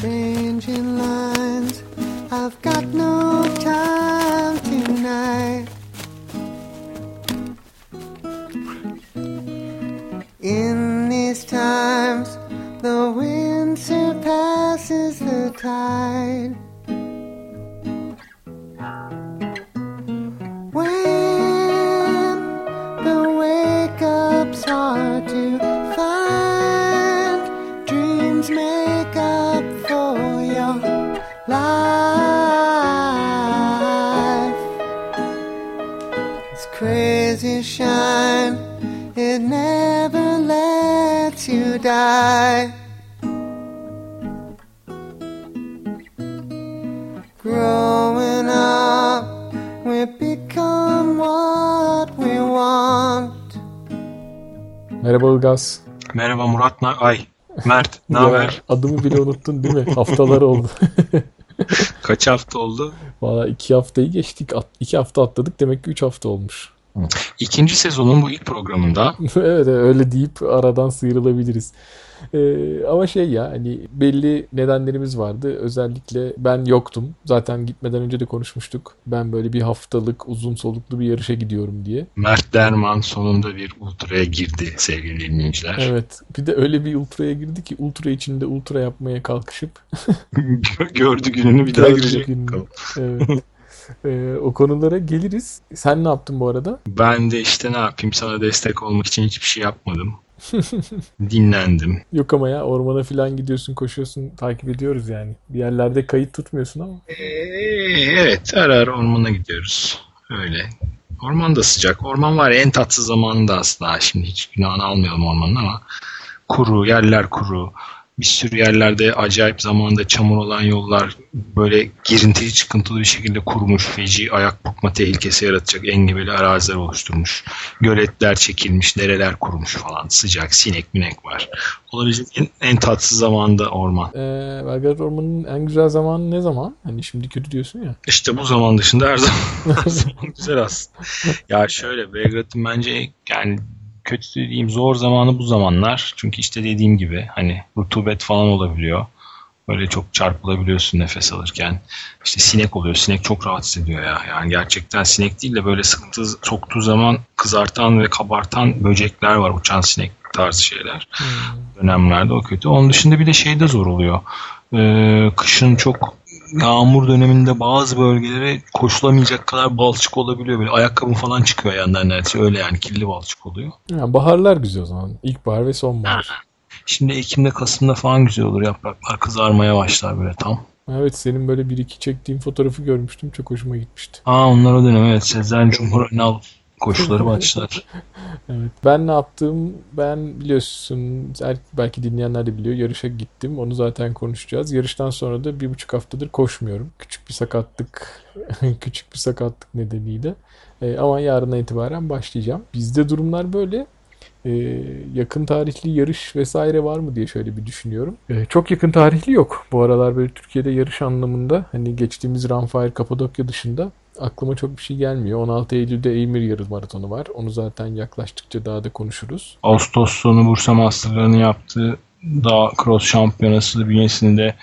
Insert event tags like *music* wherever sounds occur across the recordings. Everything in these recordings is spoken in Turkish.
changing light. Ilgaz. Merhaba Murat. Na Ay. Mert. Ne haber? Adımı bile unuttun değil mi? Haftalar oldu. *laughs* Kaç hafta oldu? Valla iki haftayı geçtik. At, iki hafta atladık. Demek ki üç hafta olmuş. İkinci sezonun bu ilk programında *laughs* evet öyle deyip aradan sıyrılabiliriz. Ee, ama şey ya hani belli nedenlerimiz vardı. Özellikle ben yoktum. Zaten gitmeden önce de konuşmuştuk. Ben böyle bir haftalık uzun soluklu bir yarışa gidiyorum diye. Mert Derman sonunda bir ultraya girdi sevgili dinleyiciler. Evet. Bir de öyle bir ultraya girdi ki ultra içinde ultra yapmaya kalkışıp *laughs* Gördü gününü bir daha bakalım. evet. *laughs* Ee, o konulara geliriz. Sen ne yaptın bu arada? Ben de işte ne yapayım sana destek olmak için hiçbir şey yapmadım. Dinlendim. Yok ama ya ormana falan gidiyorsun, koşuyorsun, takip ediyoruz yani. Bir yerlerde kayıt tutmuyorsun ama. Ee, evet ara ara ormana gidiyoruz. Öyle. Orman da sıcak. Orman var ya en tatsız zamanında aslında. Şimdi hiç günahını almayalım ormanın ama kuru, yerler kuru. Bir sürü yerlerde acayip zamanda çamur olan yollar böyle girintili çıkıntılı bir şekilde kurumuş. Feci ayak burkma tehlikesi yaratacak engebeli araziler oluşturmuş. Göletler çekilmiş, dereler kurumuş falan. Sıcak, sinek minek var. Olabilecek en, en tatsız zamanda orman. Ee, Belgrad Ormanı'nın en güzel zamanı ne zaman? Hani şimdi kötü diyorsun ya. İşte bu zaman dışında her zaman, her *laughs* zaman *laughs* güzel aslında. Ya şöyle Belgrad'ın bence yani kötü dediğim zor zamanı bu zamanlar. Çünkü işte dediğim gibi hani rutubet falan olabiliyor. Böyle çok çarpılabiliyorsun nefes alırken. İşte sinek oluyor. Sinek çok rahatsız ediyor ya. Yani gerçekten sinek değil de böyle sıktığı, soktuğu zaman kızartan ve kabartan böcekler var. Uçan sinek tarzı şeyler. Dönemlerde o kötü. Onun dışında bir de şey de zor oluyor. Ee, kışın çok yağmur döneminde bazı bölgelere koşulamayacak kadar balçık olabiliyor. Böyle ayakkabı falan çıkıyor yandan neredeyse. Öyle yani kirli balçık oluyor. Ha, baharlar güzel o zaman. İlkbahar ve sonbahar. Şimdi Ekim'de Kasım'da falan güzel olur. Yapraklar kızarmaya başlar böyle tam. Evet senin böyle bir iki çektiğin fotoğrafı görmüştüm. Çok hoşuma gitmişti. Aa onlar o dönem evet. Sezen Cumhur Önal koşuları başlar. Evet. Ben ne yaptım? Ben biliyorsun belki dinleyenler de biliyor. Yarışa gittim. Onu zaten konuşacağız. Yarıştan sonra da bir buçuk haftadır koşmuyorum. Küçük bir sakatlık *laughs* küçük bir sakatlık nedeniyle. Ee, ama yarına itibaren başlayacağım. Bizde durumlar böyle. Ee, yakın tarihli yarış vesaire var mı diye şöyle bir düşünüyorum. Ee, çok yakın tarihli yok. Bu aralar böyle Türkiye'de yarış anlamında hani geçtiğimiz Runfire Kapadokya dışında aklıma çok bir şey gelmiyor. 16 Eylül'de Eymir yarı maratonu var. Onu zaten yaklaştıkça daha da konuşuruz. Ağustos sonu Bursa Master'larını yaptığı dağ cross şampiyonası bünyesinde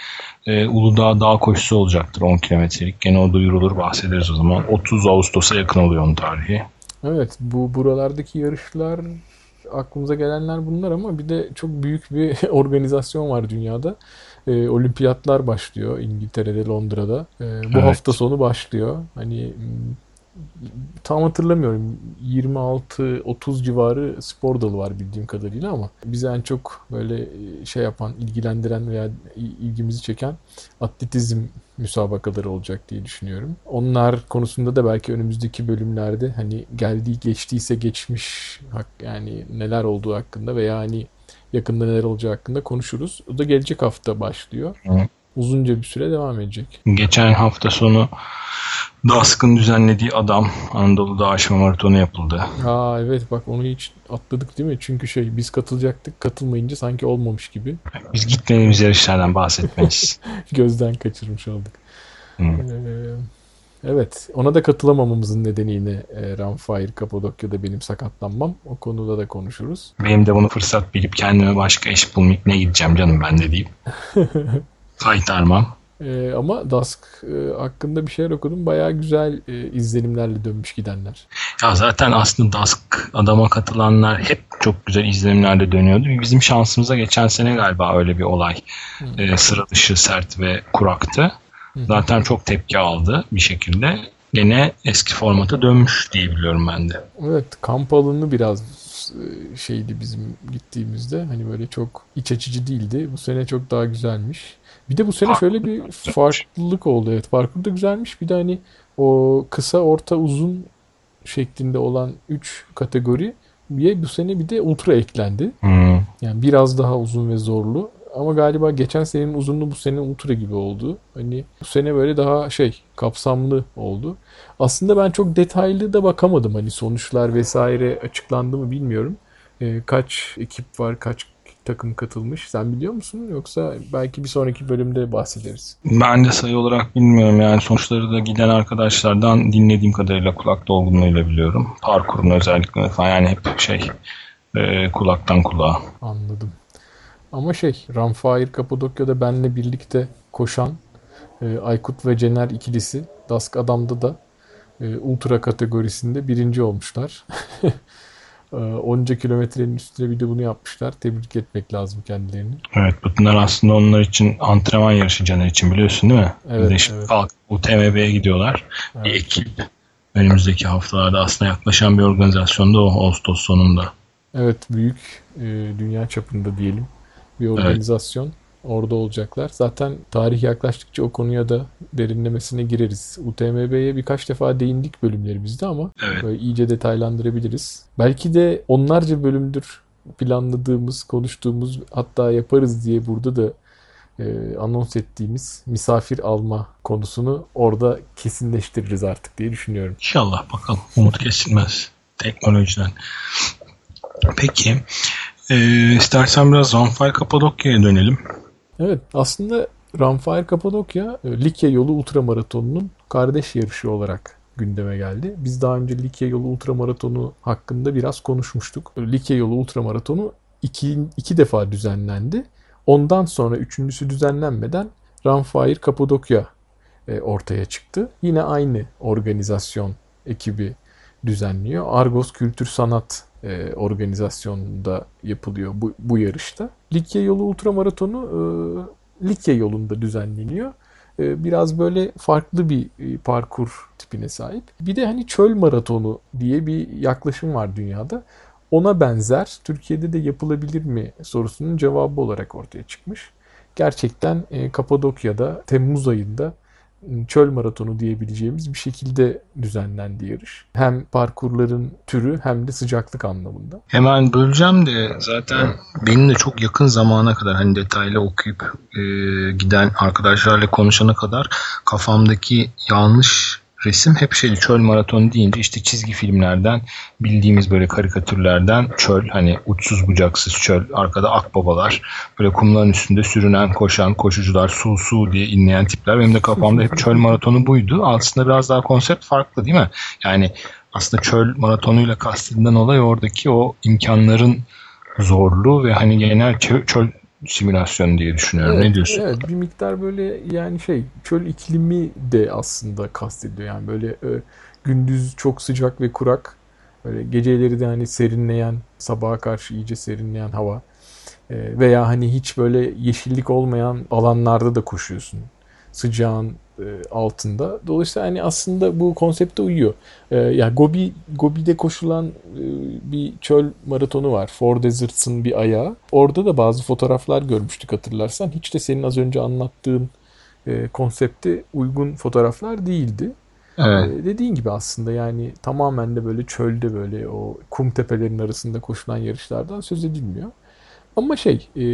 e, Uludağ dağ koşusu olacaktır 10 kilometrelik. Gene o duyurulur bahsederiz o zaman. 30 Ağustos'a yakın oluyor onun tarihi. Evet bu buralardaki yarışlar aklımıza gelenler bunlar ama bir de çok büyük bir *laughs* organizasyon var dünyada. Ee, olimpiyatlar başlıyor İngiltere'de, Londra'da. Ee, bu Evet. hafta sonu başlıyor. Hani tam hatırlamıyorum. 26-30 civarı spor dalı var bildiğim kadarıyla ama bizi en çok böyle e, şey yapan, ilgilendiren veya ilgimizi çeken atletizm müsabakaları olacak diye düşünüyorum. Onlar konusunda da belki önümüzdeki bölümlerde hani geldiği geçtiyse geçmiş yani neler olduğu hakkında veya hani yakında neler olacağı hakkında konuşuruz. O da gelecek hafta başlıyor. Hı. Uzunca bir süre devam edecek. Geçen hafta sonu DASK'ın düzenlediği Adam Anadolu Dağ Aşma Maratonu yapıldı. Aa evet bak onu hiç atladık değil mi? Çünkü şey biz katılacaktık katılmayınca sanki olmamış gibi Biz gitmediğimiz yarışlardan bahsetmeyiz. *laughs* gözden kaçırmış olduk. Ee, evet ona da katılamamamızın nedeni yine e, Runfire Kapadokya'da benim sakatlanmam. O konuda da konuşuruz. Benim de bunu fırsat bilip kendime başka iş bulmayıp ne gideceğim canım ben de deyip. *laughs* Kaytarmam. Ee, ama Dusk e, hakkında bir şeyler okudum. Bayağı güzel e, izlenimlerle dönmüş gidenler. Ya zaten aslında Dusk adama katılanlar hep çok güzel izlenimlerde dönüyordu. Bizim şansımıza geçen sene galiba öyle bir olay. Ee, sıra dışı, sert ve kuraktı. Zaten çok tepki aldı bir şekilde. Gene eski formata dönmüş diye biliyorum ben de. Evet kamp alanı biraz e, şeydi bizim gittiğimizde. Hani böyle çok iç açıcı değildi. Bu sene çok daha güzelmiş. Bir de bu sene şöyle bir farklılık oldu. Evet parkur da güzelmiş. Bir de hani o kısa, orta, uzun şeklinde olan 3 kategori bu sene bir de ultra eklendi. Hmm. Yani biraz daha uzun ve zorlu. Ama galiba geçen senenin uzunluğu bu sene ultra gibi oldu. Hani bu sene böyle daha şey kapsamlı oldu. Aslında ben çok detaylı da bakamadım. Hani sonuçlar vesaire açıklandı mı bilmiyorum. Ee, kaç ekip var, kaç takım katılmış. Sen biliyor musun? Yoksa belki bir sonraki bölümde bahsederiz. Ben de sayı olarak bilmiyorum. Yani sonuçları da giden arkadaşlardan dinlediğim kadarıyla kulak dolgunluğuyla biliyorum. Parkurun özellikle falan yani hep şey e, kulaktan kulağa. Anladım. Ama şey Runfire Kapadokya'da benle birlikte koşan e, Aykut ve Cener ikilisi Dask Adam'da da e, ultra kategorisinde birinci olmuşlar. *laughs* e, onca kilometrenin üstüne bir de bunu yapmışlar. Tebrik etmek lazım kendilerini. Evet bunlar aslında onlar için antrenman yarışı Caner için biliyorsun değil mi? Evet, Bir de evet. Kalk, UTMB'ye gidiyorlar. Bir Evet. ekip önümüzdeki haftalarda aslında yaklaşan bir organizasyonda o Ağustos sonunda. Evet büyük e, dünya çapında diyelim bir organizasyon. Orada olacaklar. Zaten tarih yaklaştıkça o konuya da derinlemesine gireriz. UTMB'ye birkaç defa değindik bölümlerimizde ama Evet. böyle iyice detaylandırabiliriz. Belki de onlarca bölümdür planladığımız, konuştuğumuz hatta yaparız diye burada da e, anons ettiğimiz misafir alma konusunu orada kesinleştiririz artık diye düşünüyorum. İnşallah bakalım. Umut kesilmez teknolojiden. Peki. E, istersen biraz Zonfire Kapadokya'ya dönelim. Evet aslında Runfire Kapadokya e, Likya yolu ultramaratonunun kardeş yarışı olarak gündeme geldi. Biz daha önce Likya yolu ultramaratonu hakkında biraz konuşmuştuk. Likya yolu ultramaratonu iki, iki defa düzenlendi. Ondan sonra üçüncüsü düzenlenmeden Runfire Kapadokya e, ortaya çıktı. Yine aynı organizasyon ekibi düzenliyor. Argos Kültür Sanat e, organizasyonunda yapılıyor bu, bu yarışta. Likya yolu ultramaratonu e, Likya yolunda düzenleniyor. E, biraz böyle farklı bir e, parkur tipine sahip. Bir de hani çöl maratonu diye bir yaklaşım var dünyada. Ona benzer Türkiye'de de yapılabilir mi sorusunun cevabı olarak ortaya çıkmış. Gerçekten e, Kapadokya'da Temmuz ayında çöl maratonu diyebileceğimiz bir şekilde düzenlendi yarış. Hem parkurların türü hem de sıcaklık anlamında. Hemen böleceğim de zaten benim de çok yakın zamana kadar hani detaylı okuyup e, giden arkadaşlarla konuşana kadar kafamdaki yanlış resim hep şeydi çöl maratonu deyince işte çizgi filmlerden bildiğimiz böyle karikatürlerden çöl hani uçsuz bucaksız çöl arkada akbabalar böyle kumların üstünde sürünen koşan koşucular su su diye inleyen tipler. Benim de kafamda hep çöl maratonu buydu. Aslında biraz daha konsept farklı değil mi? Yani aslında çöl maratonuyla kastedilen olay oradaki o imkanların zorluğu ve hani genel çö- çöl simülasyonu diye düşünüyorum. Evet, ne diyorsun? Evet bir miktar böyle yani şey çöl iklimi de aslında kastediyor. Yani böyle e, gündüz çok sıcak ve kurak böyle geceleri de hani serinleyen sabaha karşı iyice serinleyen hava E, veya hani hiç böyle yeşillik olmayan alanlarda da koşuyorsun. Sıcağın e, altında. Dolayısıyla hani aslında bu konsepte uyuyor. E, yani Gobi Gobi'de koşulan e, bir çöl maratonu var. Four Deserts'ın bir ayağı. Orada da bazı fotoğraflar görmüştük hatırlarsan. Hiç de senin az önce anlattığın e, konsepte uygun fotoğraflar değildi. Evet. E, dediğin gibi aslında yani tamamen de böyle çölde böyle o kum tepelerin arasında koşulan yarışlardan söz edilmiyor. Ama şey e,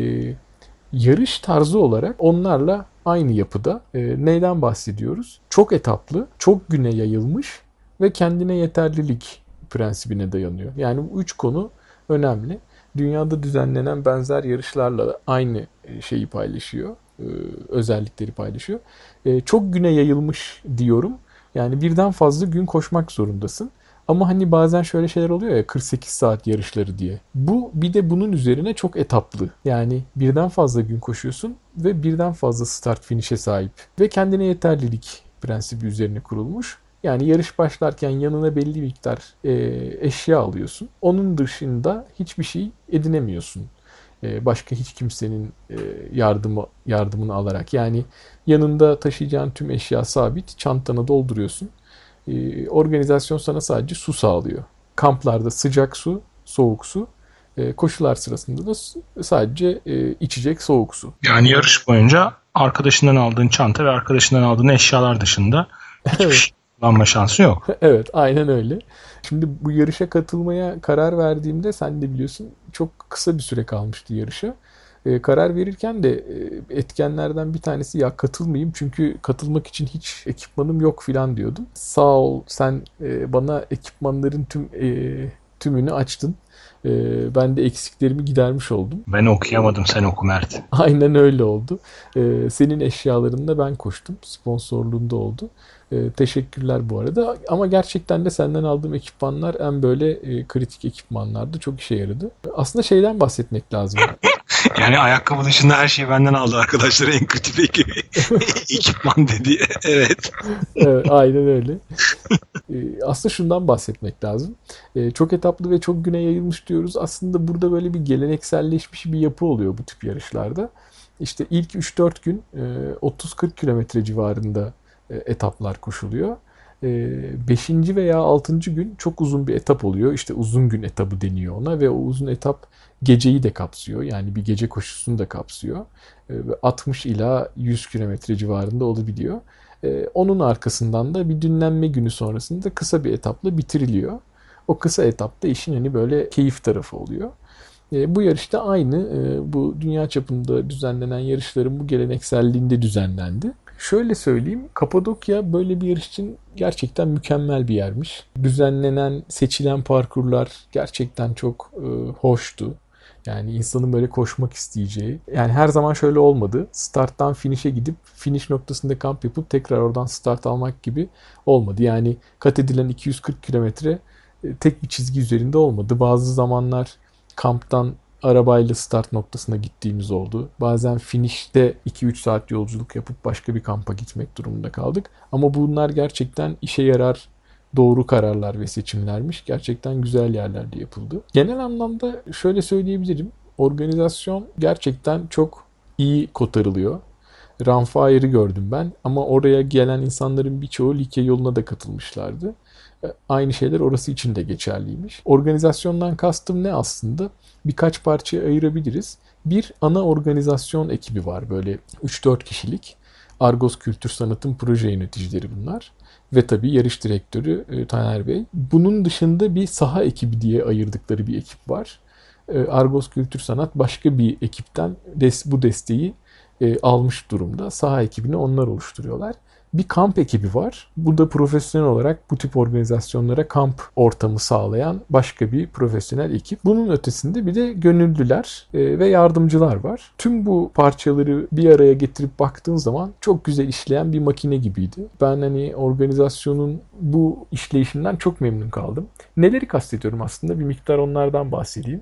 yarış tarzı olarak onlarla aynı yapıda. E, neyden bahsediyoruz? Çok etaplı, çok güne yayılmış ve kendine yeterlilik prensibine dayanıyor. Yani bu üç konu önemli. Dünyada düzenlenen benzer yarışlarla aynı e, şeyi paylaşıyor. e, özellikleri paylaşıyor. E, çok güne yayılmış diyorum. Yani birden fazla gün koşmak zorundasın. Ama hani bazen şöyle şeyler oluyor ya 48 saat yarışları diye. Bu bir de bunun üzerine çok etaplı. Yani birden fazla gün koşuyorsun ve birden fazla start finish'e sahip. Ve kendine yeterlilik prensibi üzerine kurulmuş. Yani yarış başlarken yanına belli miktar e, eşya alıyorsun. Onun dışında hiçbir şey edinemiyorsun. E, başka hiç kimsenin e, yardımı yardımını alarak. Yani yanında taşıyacağın tüm eşya sabit. Çantanı dolduruyorsun. E, organizasyon sana sadece su sağlıyor. Kamplarda sıcak su, soğuk su. E, koşular sırasında da sadece e, içecek soğuk su. Yani yarış boyunca arkadaşından aldığın çanta ve arkadaşından aldığın eşyalar dışında hiçbir evet. şey kullanma şansı yok. *laughs* evet aynen öyle. Şimdi bu yarışa katılmaya karar verdiğimde sen de biliyorsun çok kısa bir süre kalmıştı yarışa. Ee, karar verirken de e, etkenlerden bir tanesi ya katılmayayım çünkü katılmak için hiç ekipmanım yok filan diyordum. Sağ ol sen e, bana ekipmanların tüm e, tümünü açtın. E, ben de eksiklerimi gidermiş oldum. Ben okuyamadım sen oku Mert. *laughs* Aynen öyle oldu. E, senin eşyalarında ben koştum. Sponsorluğunda oldu. E, teşekkürler bu arada. Ama gerçekten de senden aldığım ekipmanlar en böyle e, kritik ekipmanlardı. Çok işe yaradı. Aslında şeyden bahsetmek lazım. *laughs* *laughs* yani ayakkabı dışında her şeyi benden aldı arkadaşlar en kritik *laughs* ekipman dedi. evet. evet. Aynen öyle. E, aslında şundan bahsetmek lazım. E, çok etaplı ve çok güne yayılmış diyoruz. Aslında burada böyle bir gelenekselleşmiş bir yapı oluyor bu tip yarışlarda. İşte ilk 3-4 gün 30-40 e, kilometre civarında e, etaplar koşuluyor. E, beşinci veya altıncı gün çok uzun bir etap oluyor. İşte uzun gün etabı deniyor ona ve o uzun etap geceyi de kapsıyor. Yani bir gece koşusunu da kapsıyor. 60 ila 100 kilometre civarında olabiliyor. Onun arkasından da bir dinlenme günü sonrasında kısa bir etapla bitiriliyor. O kısa etapta işin hani böyle keyif tarafı oluyor. Bu yarışta aynı bu dünya çapında düzenlenen yarışların bu gelenekselliğinde düzenlendi. Şöyle söyleyeyim, Kapadokya böyle bir yarış için gerçekten mükemmel bir yermiş. Düzenlenen, seçilen parkurlar gerçekten çok e, hoştu. Yani insanın böyle koşmak isteyeceği. Yani her zaman şöyle olmadı. Starttan finish'e gidip finish noktasında kamp yapıp tekrar oradan start almak gibi olmadı. Yani kat edilen 240 kilometre e, tek bir çizgi üzerinde olmadı. Bazı zamanlar kamptan arabayla start noktasına gittiğimiz oldu. Bazen finişte 2-3 saat yolculuk yapıp başka bir kampa gitmek durumunda kaldık. Ama bunlar gerçekten işe yarar doğru kararlar ve seçimlermiş. Gerçekten güzel yerlerde yapıldı. Genel anlamda şöyle söyleyebilirim. Organizasyon gerçekten çok iyi kotarılıyor. Runfire'ı gördüm ben ama oraya gelen insanların birçoğu Likya yoluna da katılmışlardı. Aynı şeyler orası için de geçerliymiş. Organizasyondan kastım ne aslında? Birkaç parçaya ayırabiliriz. Bir ana organizasyon ekibi var böyle 3-4 kişilik. Argos Kültür Sanat'ın proje yöneticileri bunlar. Ve tabii yarış direktörü e, Taner Bey. Bunun dışında bir saha ekibi diye ayırdıkları bir ekip var. E, Argos Kültür Sanat başka bir ekipten bu desteği e, almış durumda. Saha ekibini onlar oluşturuyorlar bir kamp ekibi var. Bu da profesyonel olarak bu tip organizasyonlara kamp ortamı sağlayan başka bir profesyonel ekip. Bunun ötesinde bir de gönüllüler e, ve yardımcılar var. Tüm bu parçaları bir araya getirip baktığın zaman çok güzel işleyen bir makine gibiydi. Ben hani organizasyonun bu işleyişinden çok memnun kaldım. Neleri kastediyorum aslında bir miktar onlardan bahsedeyim.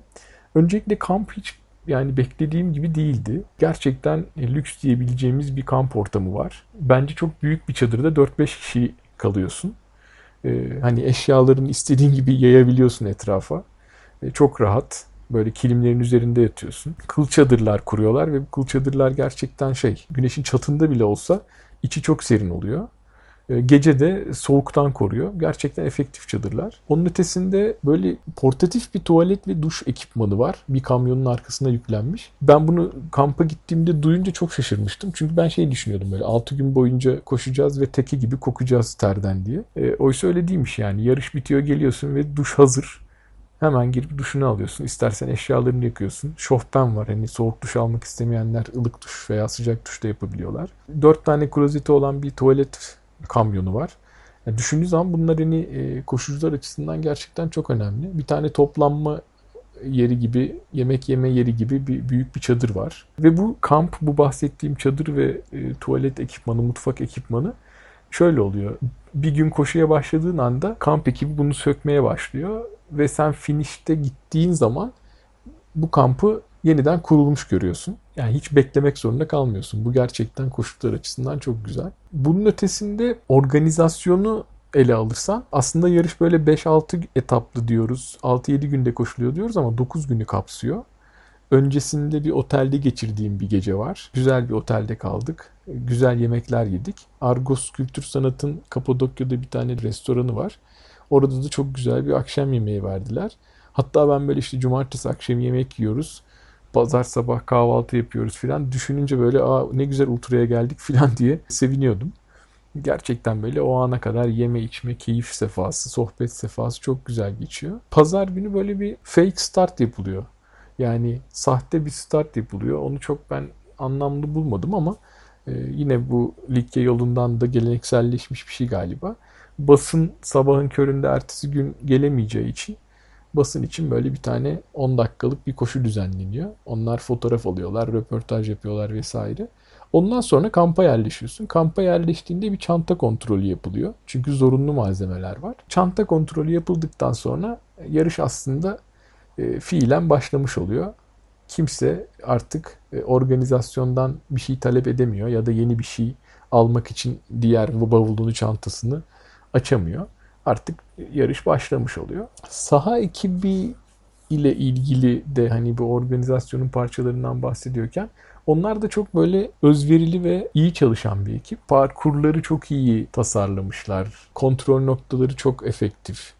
Öncelikle kamp hiç yani beklediğim gibi değildi. Gerçekten e, lüks diyebileceğimiz bir kamp ortamı var. Bence çok büyük bir çadırda 4-5 kişi kalıyorsun. Ee, hani eşyalarını istediğin gibi yayabiliyorsun etrafa. Ee, çok rahat. Böyle kilimlerin üzerinde yatıyorsun. Kıl çadırlar kuruyorlar ve bu kıl çadırlar gerçekten şey güneşin çatında bile olsa içi çok serin oluyor. Ee, gece de soğuktan koruyor. Gerçekten efektif çadırlar. Onun ötesinde böyle portatif bir tuvalet ve duş ekipmanı var. Bir kamyonun arkasına yüklenmiş. Ben bunu kampa gittiğimde duyunca çok şaşırmıştım. Çünkü ben şey düşünüyordum böyle 6 gün boyunca koşacağız ve teke gibi kokacağız terden diye. E, oysa öyle değilmiş yani. Yarış bitiyor geliyorsun ve duş hazır. Hemen girip duşunu alıyorsun. İstersen eşyalarını yakıyorsun. Şofben var. Hani soğuk duş almak istemeyenler ılık duş veya sıcak duş da yapabiliyorlar. Dört tane klozeti olan bir tuvalet kamyonu var. Yani düşündüğü zaman bunlar hani e, koşucular açısından gerçekten çok önemli. Bir tane toplanma yeri gibi, yemek yeme yeri gibi bir büyük bir çadır var. Ve bu kamp, bu bahsettiğim çadır ve e, tuvalet ekipmanı, mutfak ekipmanı şöyle oluyor. Bir gün koşuya başladığın anda kamp ekibi bunu sökmeye başlıyor ve sen finişte gittiğin zaman bu kampı yeniden kurulmuş görüyorsun. Yani hiç beklemek zorunda kalmıyorsun. Bu gerçekten koşullar açısından çok güzel. Bunun ötesinde organizasyonu ele alırsan aslında yarış böyle 5-6 etaplı diyoruz. 6-7 günde koşuluyor diyoruz ama 9 günü kapsıyor. Öncesinde bir otelde geçirdiğim bir gece var. Güzel bir otelde kaldık. Güzel yemekler yedik. Argos Kültür Sanat'ın Kapadokya'da bir tane restoranı var. Orada da çok güzel bir akşam yemeği verdiler. Hatta ben böyle işte cumartesi akşam yemek yiyoruz. Pazar sabah kahvaltı yapıyoruz filan. Düşününce böyle Aa, ne güzel ultraya geldik *laughs* filan diye seviniyordum. Gerçekten böyle o ana kadar yeme içme, keyif sefası, sohbet sefası çok güzel geçiyor. Pazar günü böyle bir fake start yapılıyor. Yani sahte bir start yapılıyor. Onu çok ben anlamlı bulmadım ama e, yine bu Likya yolundan da gelenekselleşmiş bir şey galiba. Basın sabahın köründe ertesi gün gelemeyeceği için basın için böyle bir tane 10 dakikalık bir koşu düzenleniyor. Onlar fotoğraf alıyorlar, röportaj yapıyorlar vesaire. Ondan sonra kampa yerleşiyorsun. Kampa yerleştiğinde bir çanta kontrolü yapılıyor. Çünkü zorunlu malzemeler var. Çanta kontrolü yapıldıktan sonra yarış aslında e, fiilen başlamış oluyor. Kimse artık e, organizasyondan bir şey talep edemiyor ya da yeni bir şey almak için diğer bavulunu çantasını açamıyor. Artık yarış başlamış oluyor. Saha ekibi ile ilgili de hani bu organizasyonun parçalarından bahsediyorken onlar da çok böyle özverili ve iyi çalışan bir ekip. Parkurları çok iyi tasarlamışlar. Kontrol noktaları çok efektif.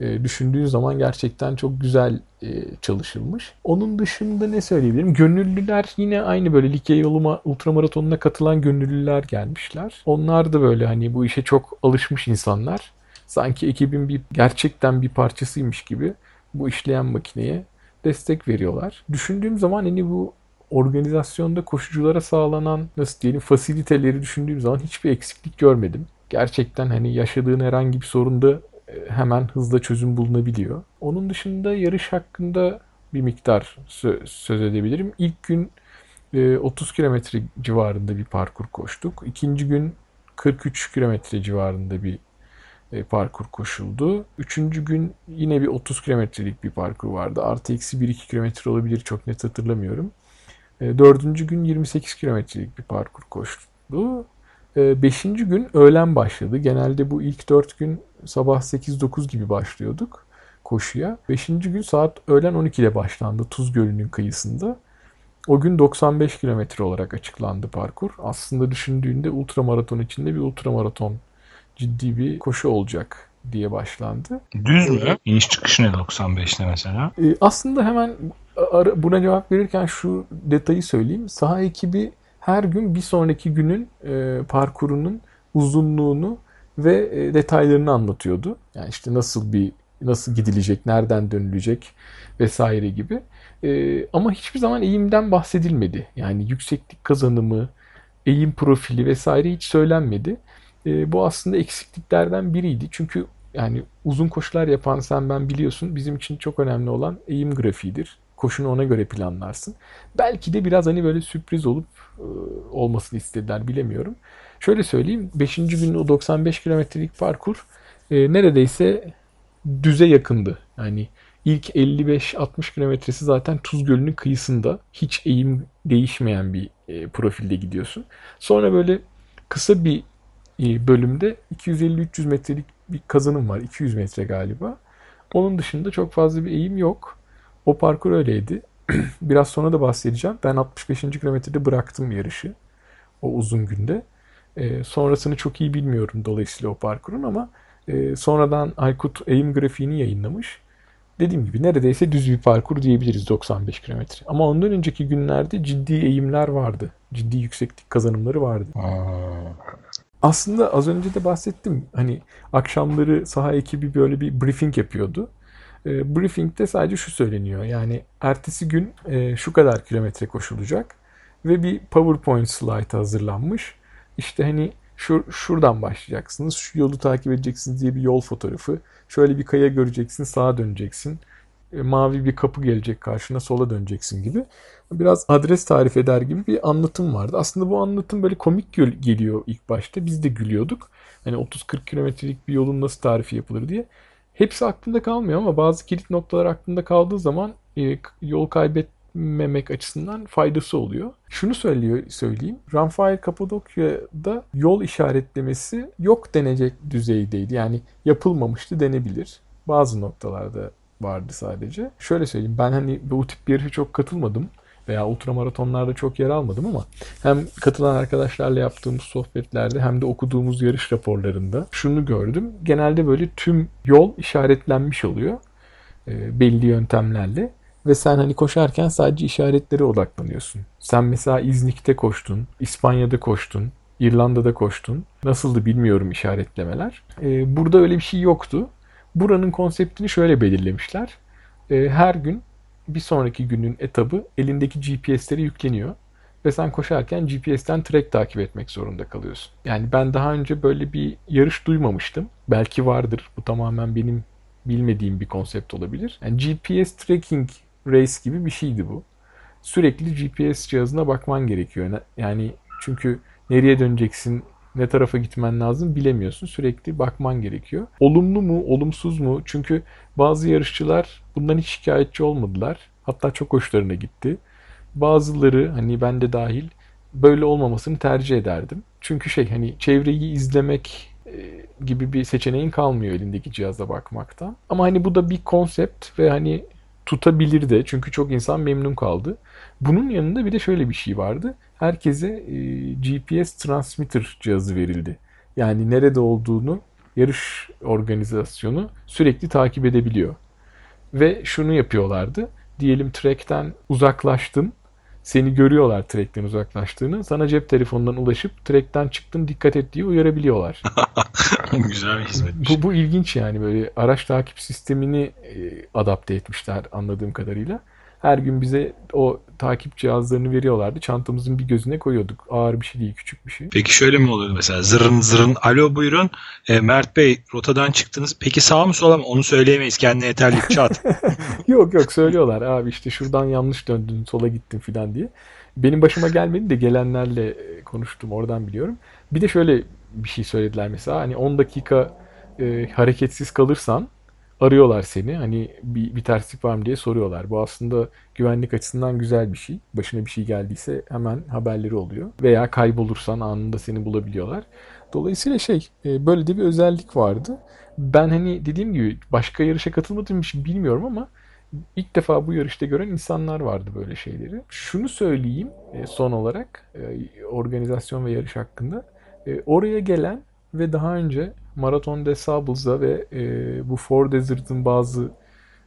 E, düşündüğün zaman gerçekten çok güzel e, çalışılmış. Onun dışında ne söyleyebilirim? Gönüllüler yine aynı böyle Likya yoluma ultramaratonuna katılan gönüllüler gelmişler. Onlar da böyle hani bu işe çok alışmış insanlar. Sanki ekibin bir gerçekten bir parçasıymış gibi bu işleyen makineye destek veriyorlar. Düşündüğüm zaman hani bu organizasyonda koşuculara sağlanan nasıl diyelim fasiliteleri düşündüğüm zaman hiçbir eksiklik görmedim. Gerçekten hani yaşadığın herhangi bir sorunda e, hemen hızla çözüm bulunabiliyor. Onun dışında yarış hakkında bir miktar söz edebilirim. İlk gün 30 e, kilometre civarında bir parkur koştuk. İkinci gün 43 kilometre civarında bir parkur koşuldu. Üçüncü gün yine bir 30 kilometrelik bir parkur vardı. Artı eksi 1-2 kilometre olabilir çok net hatırlamıyorum. E, dördüncü gün 28 kilometrelik bir parkur koştu. E, beşinci gün öğlen başladı. Genelde bu ilk dört gün sabah 8-9 gibi başlıyorduk koşuya. Beşinci gün saat öğlen 12'de başlandı Tuz Gölü'nün kıyısında. O gün 95 kilometre olarak açıklandı parkur. Aslında düşündüğünde ultramaraton içinde bir ultramaraton ciddi bir koşu olacak diye başlandı. Düz mü? İniş çıkış ne 95'te mesela? Ee, aslında hemen buna cevap verirken şu detayı söyleyeyim. Saha ekibi her gün bir sonraki günün e, parkurunun uzunluğunu ve e, detaylarını anlatıyordu. Yani işte nasıl bir nasıl gidilecek, nereden dönülecek vesaire gibi. E, ama hiçbir zaman eğimden bahsedilmedi. Yani yükseklik kazanımı, eğim profili vesaire hiç söylenmedi. E, bu aslında eksikliklerden biriydi. Çünkü yani uzun koşular yapan sen ben biliyorsun bizim için çok önemli olan eğim grafiğidir. Koşunu ona göre planlarsın. Belki de biraz hani böyle sürpriz olup e, olmasını istediler bilemiyorum. Şöyle söyleyeyim 5. günün o 95 kilometrelik parkur e, neredeyse düze yakındı. Yani ilk 55-60 kilometresi zaten Tuz Gölü'nün kıyısında hiç eğim değişmeyen bir e, profilde gidiyorsun. Sonra böyle kısa bir bölümde 250-300 metrelik bir kazanım var. 200 metre galiba. Onun dışında çok fazla bir eğim yok. O parkur öyleydi. *clears throat* Biraz sonra da bahsedeceğim. Ben 65. kilometrede bıraktım yarışı. O uzun günde. E, sonrasını çok iyi bilmiyorum dolayısıyla o parkurun ama e, sonradan Aykut eğim grafiğini yayınlamış. Dediğim gibi neredeyse düz bir parkur diyebiliriz 95 kilometre. Ama ondan önceki günlerde ciddi eğimler vardı. Ciddi yükseklik kazanımları vardı. Aslında az önce de bahsettim. Hani akşamları saha ekibi böyle bir briefing yapıyordu. E, briefingde sadece şu söyleniyor. Yani ertesi gün e, şu kadar kilometre koşulacak ve bir PowerPoint slide hazırlanmış. İşte hani şu şuradan başlayacaksınız, şu yolu takip edeceksiniz diye bir yol fotoğrafı. Şöyle bir kaya göreceksin, sağa döneceksin. E, mavi bir kapı gelecek karşına sola döneceksin gibi. Biraz adres tarif eder gibi bir anlatım vardı. Aslında bu anlatım böyle komik geliyor ilk başta. Biz de gülüyorduk. Hani 30-40 kilometrelik bir yolun nasıl tarifi yapılır diye. Hepsi aklında kalmıyor ama bazı kilit noktalar aklında kaldığı zaman e, yol kaybetmemek açısından faydası oluyor. Şunu söylüyor söyleyeyim. Ranfail Kapadokya'da yol işaretlemesi yok denecek düzeydeydi. Yani yapılmamıştı denebilir. Bazı noktalarda vardı sadece. Şöyle söyleyeyim ben hani bu tip bir yarışa çok katılmadım veya ultramaratonlarda çok yer almadım ama hem katılan arkadaşlarla yaptığımız sohbetlerde hem de okuduğumuz yarış raporlarında şunu gördüm. Genelde böyle tüm yol işaretlenmiş oluyor e, belli yöntemlerle ve sen hani koşarken sadece işaretlere odaklanıyorsun. Sen mesela İznik'te koştun, İspanya'da koştun, İrlanda'da koştun. Nasıldı bilmiyorum işaretlemeler. E, burada öyle bir şey yoktu. Buranın konseptini şöyle belirlemişler. E, her gün bir sonraki günün etabı elindeki GPS'lere yükleniyor. Ve sen koşarken GPS'ten track takip etmek zorunda kalıyorsun. Yani ben daha önce böyle bir yarış duymamıştım. Belki vardır. Bu tamamen benim bilmediğim bir konsept olabilir. Yani GPS tracking race gibi bir şeydi bu. Sürekli GPS cihazına bakman gerekiyor. Yani çünkü nereye döneceksin, ne tarafa gitmen lazım bilemiyorsun. Sürekli bakman gerekiyor. Olumlu mu, olumsuz mu? Çünkü bazı yarışçılar bundan hiç şikayetçi olmadılar. Hatta çok hoşlarına gitti. Bazıları hani ben de dahil böyle olmamasını tercih ederdim. Çünkü şey hani çevreyi izlemek e, gibi bir seçeneğin kalmıyor elindeki cihaza bakmaktan. Ama hani bu da bir konsept ve hani tutabilir de çünkü çok insan memnun kaldı. Bunun yanında bir de şöyle bir şey vardı. Herkese e, GPS transmitter cihazı verildi. Yani nerede olduğunu yarış organizasyonu sürekli takip edebiliyor. Ve şunu yapıyorlardı. Diyelim track'ten uzaklaştın. Seni görüyorlar track'ten uzaklaştığını. Sana cep telefonundan ulaşıp track'ten çıktın dikkat et diye uyarabiliyorlar. *laughs* Güzel bir hizmet. Bu, bu ilginç yani böyle araç takip sistemini e, adapte etmişler anladığım kadarıyla. Her gün bize o takip cihazlarını veriyorlardı. Çantamızın bir gözüne koyuyorduk. Ağır bir şey değil, küçük bir şey. Peki şöyle mi oluyor mesela? Zırın zırın. Alo buyurun. E, Mert Bey rotadan çıktınız. Peki sağ mı sola mı? Onu söyleyemeyiz. Kendine yeterli çat. *laughs* yok yok söylüyorlar. Abi işte şuradan yanlış döndün, sola gittin filan diye. Benim başıma gelmedi de gelenlerle e, konuştum. Oradan biliyorum. Bir de şöyle bir şey söylediler mesela. Hani 10 dakika e, hareketsiz kalırsan arıyorlar seni. Hani bir, bir terslik var mı diye soruyorlar. Bu aslında güvenlik açısından güzel bir şey. Başına bir şey geldiyse hemen haberleri oluyor. Veya kaybolursan anında seni bulabiliyorlar. Dolayısıyla şey e, böyle de bir özellik vardı. Ben hani dediğim gibi başka yarışa katılmadığım için bilmiyorum ama ilk defa bu yarışta gören insanlar vardı böyle şeyleri. Şunu söyleyeyim e, son olarak e, organizasyon ve yarış hakkında. Oraya gelen ve daha önce Marathon des Sables'a ve e, bu Four Desert'ın bazı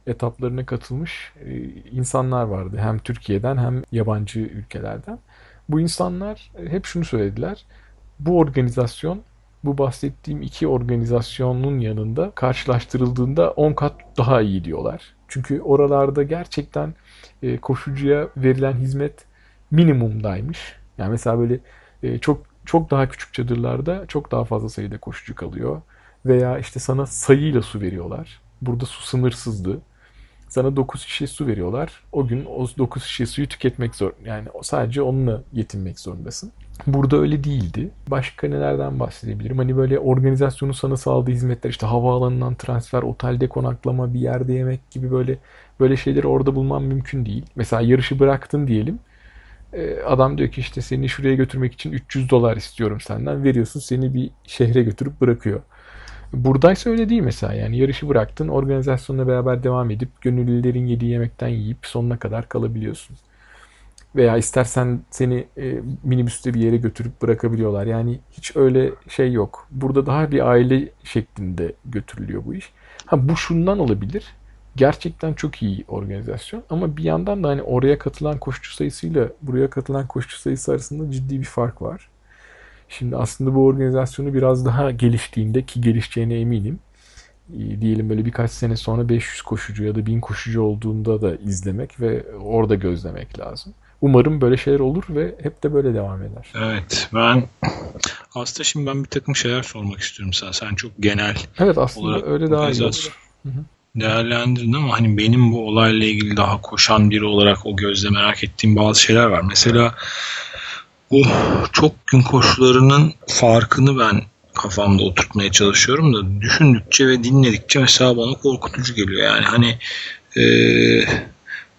etaplarına katılmış e, insanlar vardı. Hem Türkiye'den hem yabancı ülkelerden. Bu insanlar e, hep şunu söylediler. Bu organizasyon bu bahsettiğim iki organizasyonun yanında karşılaştırıldığında 10 kat daha iyi diyorlar. Çünkü oralarda gerçekten e, koşucuya verilen hizmet minimumdaymış. Yani mesela böyle e, çok çok daha küçük çadırlarda çok daha fazla sayıda koşucu kalıyor. Veya işte sana sayıyla su veriyorlar. Burada su sınırsızdı. Sana 9 şişe su veriyorlar. O gün o 9 şişe suyu tüketmek zor. Yani sadece onunla yetinmek zorundasın. Burada öyle değildi. Başka nelerden bahsedebilirim? Hani böyle organizasyonu sana sağladığı hizmetler işte havaalanından transfer, otelde konaklama, bir yerde yemek gibi böyle böyle şeyleri orada bulman mümkün değil. Mesela yarışı bıraktın diyelim. Ee, adam diyor ki işte seni şuraya götürmek için 300 dolar istiyorum senden. Veriyorsun seni bir şehre götürüp bırakıyor. Buradaysa öyle değil mesela. Yani yarışı bıraktın, organizasyonla beraber devam edip gönüllülerin yediği yemekten yiyip sonuna kadar kalabiliyorsun. Veya istersen seni e, minibüste bir yere götürüp bırakabiliyorlar. Yani hiç öyle şey yok. Burada daha bir aile şeklinde götürülüyor bu iş. Ha bu şundan olabilir gerçekten çok iyi organizasyon. Ama bir yandan da hani oraya katılan koşucu sayısıyla buraya katılan koşucu sayısı arasında ciddi bir fark var. Şimdi aslında bu organizasyonu biraz daha geliştiğinde ki gelişeceğine eminim. E, diyelim böyle birkaç sene sonra 500 koşucu ya da 1000 koşucu olduğunda da izlemek ve orada gözlemek lazım. Umarım böyle şeyler olur ve hep de böyle devam eder. Evet ben aslında şimdi ben bir takım şeyler sormak istiyorum sana. Sen çok genel Evet aslında öyle daha iyi olur. Hı hı değerlendirdin ama hani benim bu olayla ilgili daha koşan biri olarak o gözle merak ettiğim bazı şeyler var. Mesela bu çok gün koşularının farkını ben kafamda oturtmaya çalışıyorum da düşündükçe ve dinledikçe mesela bana korkutucu geliyor. Yani hani e,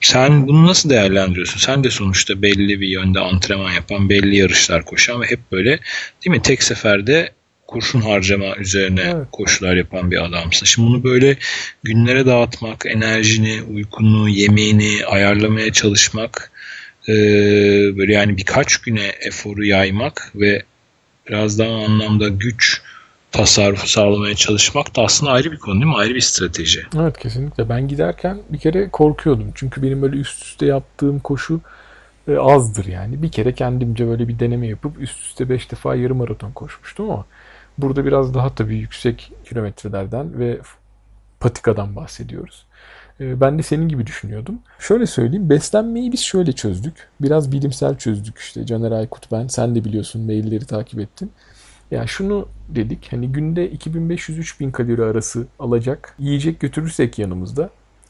sen bunu nasıl değerlendiriyorsun? Sen de sonuçta belli bir yönde antrenman yapan, belli yarışlar koşan ve hep böyle değil mi tek seferde kurşun *laughs* harcama üzerine evet. koşular yapan bir adamsın. Şimdi bunu böyle günlere dağıtmak, enerjini, uykunu, yemeğini ayarlamaya çalışmak, e, böyle yani birkaç güne eforu yaymak ve biraz daha anlamda güç tasarrufu sağlamaya çalışmak da aslında ayrı bir konu değil mi? Ayrı bir strateji. Evet kesinlikle. Ben giderken bir kere korkuyordum. Çünkü benim böyle üst üste yaptığım koşu e, azdır yani. Bir kere kendimce böyle bir deneme yapıp üst üste 5 defa yarım maraton koşmuştum ama burada biraz daha tabii yüksek kilometrelerden ve patikadan bahsediyoruz. E, ben de senin gibi düşünüyordum. Şöyle söyleyeyim, beslenmeyi biz şöyle çözdük. Biraz bilimsel çözdük işte. Caner Aykut ben, sen de biliyorsun mailleri takip ettin. Yani şunu dedik hani günde 2500-3000 kalori arası alacak yiyecek götürürsek yanımızda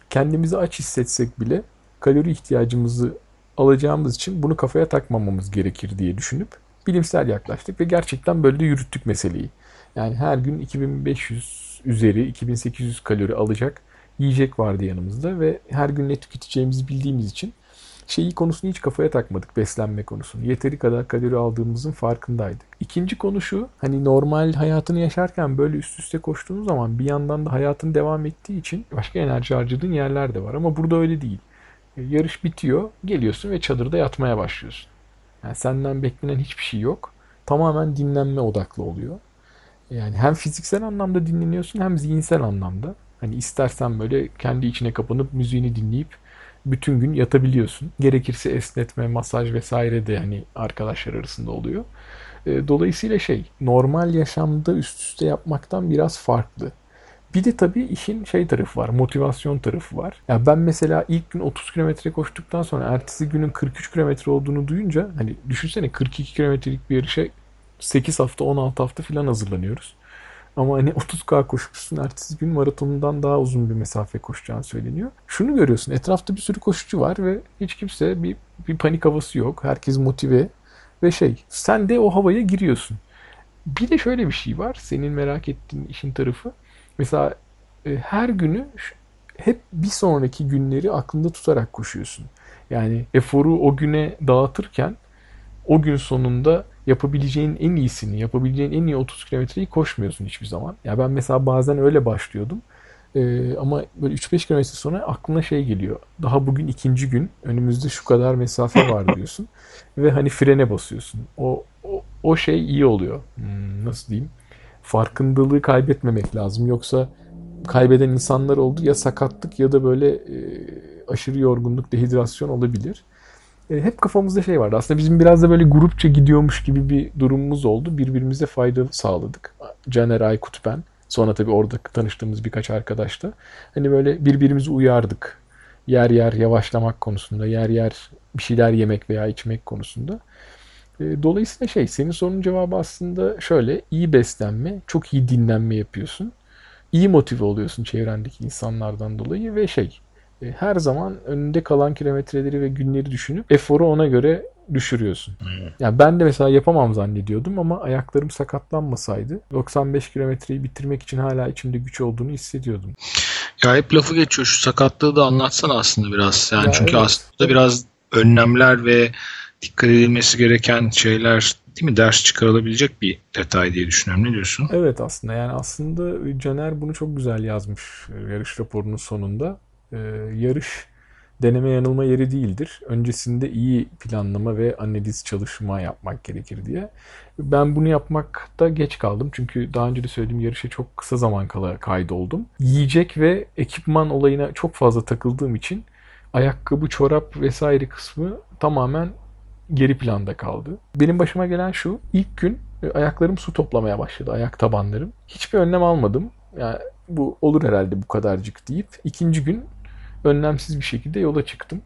kendimizi aç hissetsek bile kalori ihtiyacımızı alacağımız için bunu kafaya takmamamız gerekir diye düşünüp bilimsel yaklaştık ve gerçekten böyle yürüttük meseleyi. Yani her gün 2500 üzeri 2800 kalori alacak yiyecek vardı yanımızda ve her gün ne tüketeceğimizi bildiğimiz için şeyi konusunu hiç kafaya takmadık beslenme konusunu. Yeteri kadar kalori aldığımızın farkındaydık. İkinci konu şu hani normal hayatını yaşarken böyle üst üste koştuğun zaman bir yandan da hayatın devam ettiği için başka enerji harcadığın yerler de var ama burada öyle değil. E, yarış bitiyor geliyorsun ve çadırda yatmaya başlıyorsun. Yani senden beklenen hiçbir şey yok. Tamamen dinlenme odaklı oluyor. Yani hem fiziksel anlamda dinleniyorsun hem zihinsel anlamda. Hani istersen böyle kendi içine kapanıp müziğini dinleyip bütün gün yatabiliyorsun. Gerekirse esnetme, masaj vesaire de hani arkadaşlar arasında oluyor. E, dolayısıyla şey normal yaşamda üst üste yapmaktan biraz farklı. Bir de tabii işin şey tarafı var, motivasyon tarafı var. Ya ben mesela ilk gün 30 kilometre koştuktan sonra ertesi günün 43 kilometre olduğunu duyunca hani düşünsene 42 kilometrelik bir yarışa 8 hafta 16 hafta falan hazırlanıyoruz. Ama hani *laughs* 30K koşmuşsun ertesi gün maratonundan daha uzun bir mesafe koşacağın söyleniyor. Şunu görüyorsun etrafta bir sürü koşucu var ve hiç kimse bir, bir panik havası yok. Herkes motive ve şey sen de o havaya giriyorsun. Bir de şöyle bir şey var senin merak ettiğin işin tarafı. Mesela e, her günü hep bir sonraki günleri aklında tutarak koşuyorsun. Yani eforu o güne dağıtırken o gün sonunda yapabileceğin en iyisini, yapabileceğin en iyi 30 kilometreyi koşmuyorsun hiçbir zaman. Ya ben mesela bazen öyle başlıyordum. Ee, ama böyle 3-5 kilometre sonra aklına şey geliyor. Daha bugün ikinci gün önümüzde şu kadar mesafe var *laughs* diyorsun. Ve hani frene basıyorsun. O, o, o şey iyi oluyor. Hmm, nasıl diyeyim? Farkındalığı kaybetmemek lazım. Yoksa kaybeden insanlar oldu ya sakatlık ya da böyle e, aşırı yorgunluk, dehidrasyon olabilir. E, hep kafamızda şey vardı. Aslında bizim biraz da böyle grupça gidiyormuş gibi bir durumumuz oldu. Birbirimize fayda sağladık. Caner Aykut ben. Sonra tabii orada tanıştığımız birkaç arkadaş da. Hani böyle birbirimizi uyardık. Yer yer yavaşlamak konusunda, yer yer bir şeyler yemek veya içmek konusunda. E, dolayısıyla şey, senin sorunun cevabı aslında şöyle. iyi beslenme, çok iyi dinlenme yapıyorsun. İyi motive oluyorsun çevrendeki insanlardan dolayı ve şey, e, her zaman önünde kalan kilometreleri ve günleri düşünüp eforu ona göre düşürüyorsun. Yani ben de mesela yapamam zannediyordum ama ayaklarım sakatlanmasaydı 95 kilometreyi bitirmek için hala içimde güç olduğunu hissediyordum. Ya hep lafı geçiyor şu sakatlığı da anlatsana aslında biraz. Yani ya çünkü evet. aslında biraz önlemler ve dikkat edilmesi gereken şeyler değil mi ders çıkarılabilecek bir detay diye düşünüyorum. Ne diyorsun? Evet aslında yani aslında Caner bunu çok güzel yazmış e, yarış raporunun sonunda e, yarış deneme yanılma yeri değildir. Öncesinde iyi planlama ve analiz çalışma yapmak gerekir diye. Ben bunu yapmakta geç kaldım. Çünkü daha önce de söylediğim yarışa çok kısa zaman kala kaydoldum. Yiyecek ve ekipman olayına çok fazla takıldığım için ayakkabı, çorap vesaire kısmı tamamen geri planda kaldı. Benim başıma gelen şu. ilk gün e, ayaklarım su toplamaya başladı. Ayak tabanlarım. Hiçbir önlem almadım. Yani bu olur herhalde bu kadarcık deyip ikinci gün önlemsiz bir şekilde yola çıktım.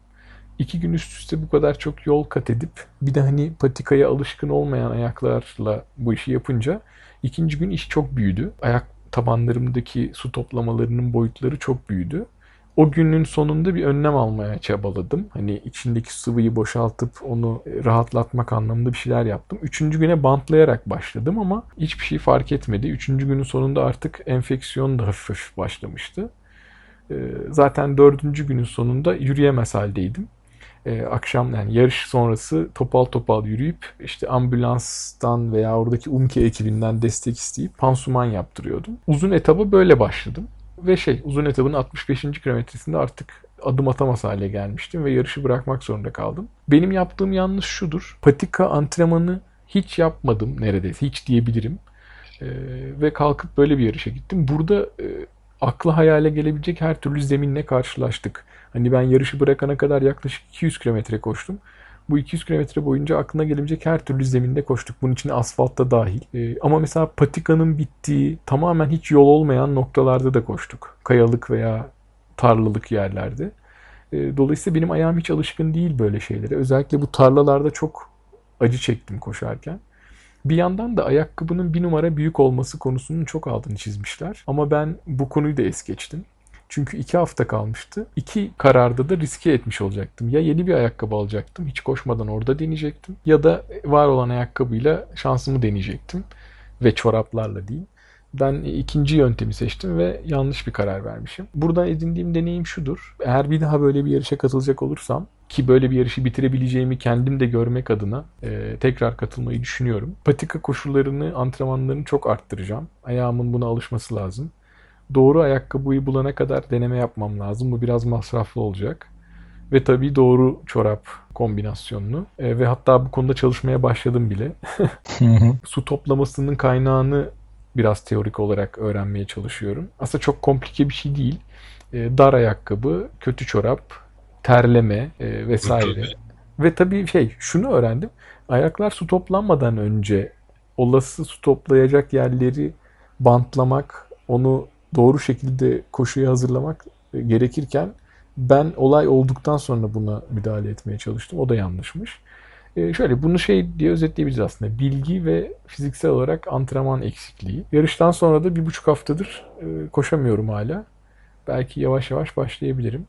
İki gün üst üste bu kadar çok yol kat edip bir de hani patikaya alışkın olmayan ayaklarla bu işi yapınca ikinci gün iş çok büyüdü. Ayak tabanlarımdaki su toplamalarının boyutları çok büyüdü. O günün sonunda bir önlem almaya çabaladım. Hani içindeki sıvıyı boşaltıp onu rahatlatmak anlamında bir şeyler yaptım. Üçüncü güne bantlayarak başladım ama hiçbir şey fark etmedi. Üçüncü günün sonunda artık enfeksiyon da hafif hafif başlamıştı. Ee, zaten dördüncü günün sonunda yürüyemez haldeydim. Ee, akşam yani yarış sonrası topal topal yürüyüp işte ambulanstan veya oradaki UMKE ekibinden destek isteyip pansuman yaptırıyordum. Uzun etaba böyle başladım. Ve şey uzun etabın 65. kilometresinde artık adım atamaz hale gelmiştim ve yarışı bırakmak zorunda kaldım. Benim yaptığım yanlış şudur. Patika antrenmanı hiç yapmadım neredeyse. Hiç diyebilirim. Ee, ve kalkıp böyle bir yarışa gittim. Burada e, akla hayale gelebilecek her türlü zeminle karşılaştık. Hani ben yarışı bırakana kadar yaklaşık 200 kilometre koştum. Bu 200 kilometre boyunca aklına gelebilecek her türlü zeminde koştuk. Bunun için asfalt da dahil. Ee, ama mesela patikanın bittiği tamamen hiç yol olmayan noktalarda da koştuk. Kayalık veya tarlalık yerlerde. Ee, dolayısıyla benim ayağım hiç alışkın değil böyle şeylere. Özellikle bu tarlalarda çok acı çektim koşarken. Bir yandan da ayakkabının bir numara büyük olması konusunun çok altını çizmişler. Ama ben bu konuyu da es geçtim. Çünkü iki hafta kalmıştı. İki kararda da riske etmiş olacaktım. Ya yeni bir ayakkabı alacaktım. Hiç koşmadan orada deneyecektim. Ya da var olan ayakkabıyla şansımı deneyecektim. Ve çoraplarla değil. Ben ikinci yöntemi seçtim ve yanlış bir karar vermişim. Buradan edindiğim deneyim şudur. Eğer bir daha böyle bir yarışa katılacak olursam ki böyle bir yarışı bitirebileceğimi kendim de görmek adına e, tekrar katılmayı düşünüyorum. Patika koşullarını, antrenmanlarını çok arttıracağım. Ayağımın buna alışması lazım doğru ayakkabıyı bulana kadar deneme yapmam lazım. Bu biraz masraflı olacak. Ve tabii doğru çorap kombinasyonunu. E, ve hatta bu konuda çalışmaya başladım bile. *laughs* Su toplamasının kaynağını biraz teorik olarak öğrenmeye çalışıyorum. Aslında çok komplike bir şey değil. E, dar ayakkabı, kötü çorap, terleme e, vesaire. Ve tabii şey şunu öğrendim. Ayaklar su toplanmadan önce olası su toplayacak yerleri bantlamak, onu doğru şekilde koşuyu hazırlamak gerekirken ben olay olduktan sonra buna müdahale etmeye çalıştım. O da yanlışmış. Ee, şöyle bunu şey diye özetleyebiliriz aslında. Bilgi ve fiziksel olarak antrenman eksikliği. Yarıştan sonra da bir buçuk haftadır e, koşamıyorum hala. Belki yavaş yavaş başlayabilirim.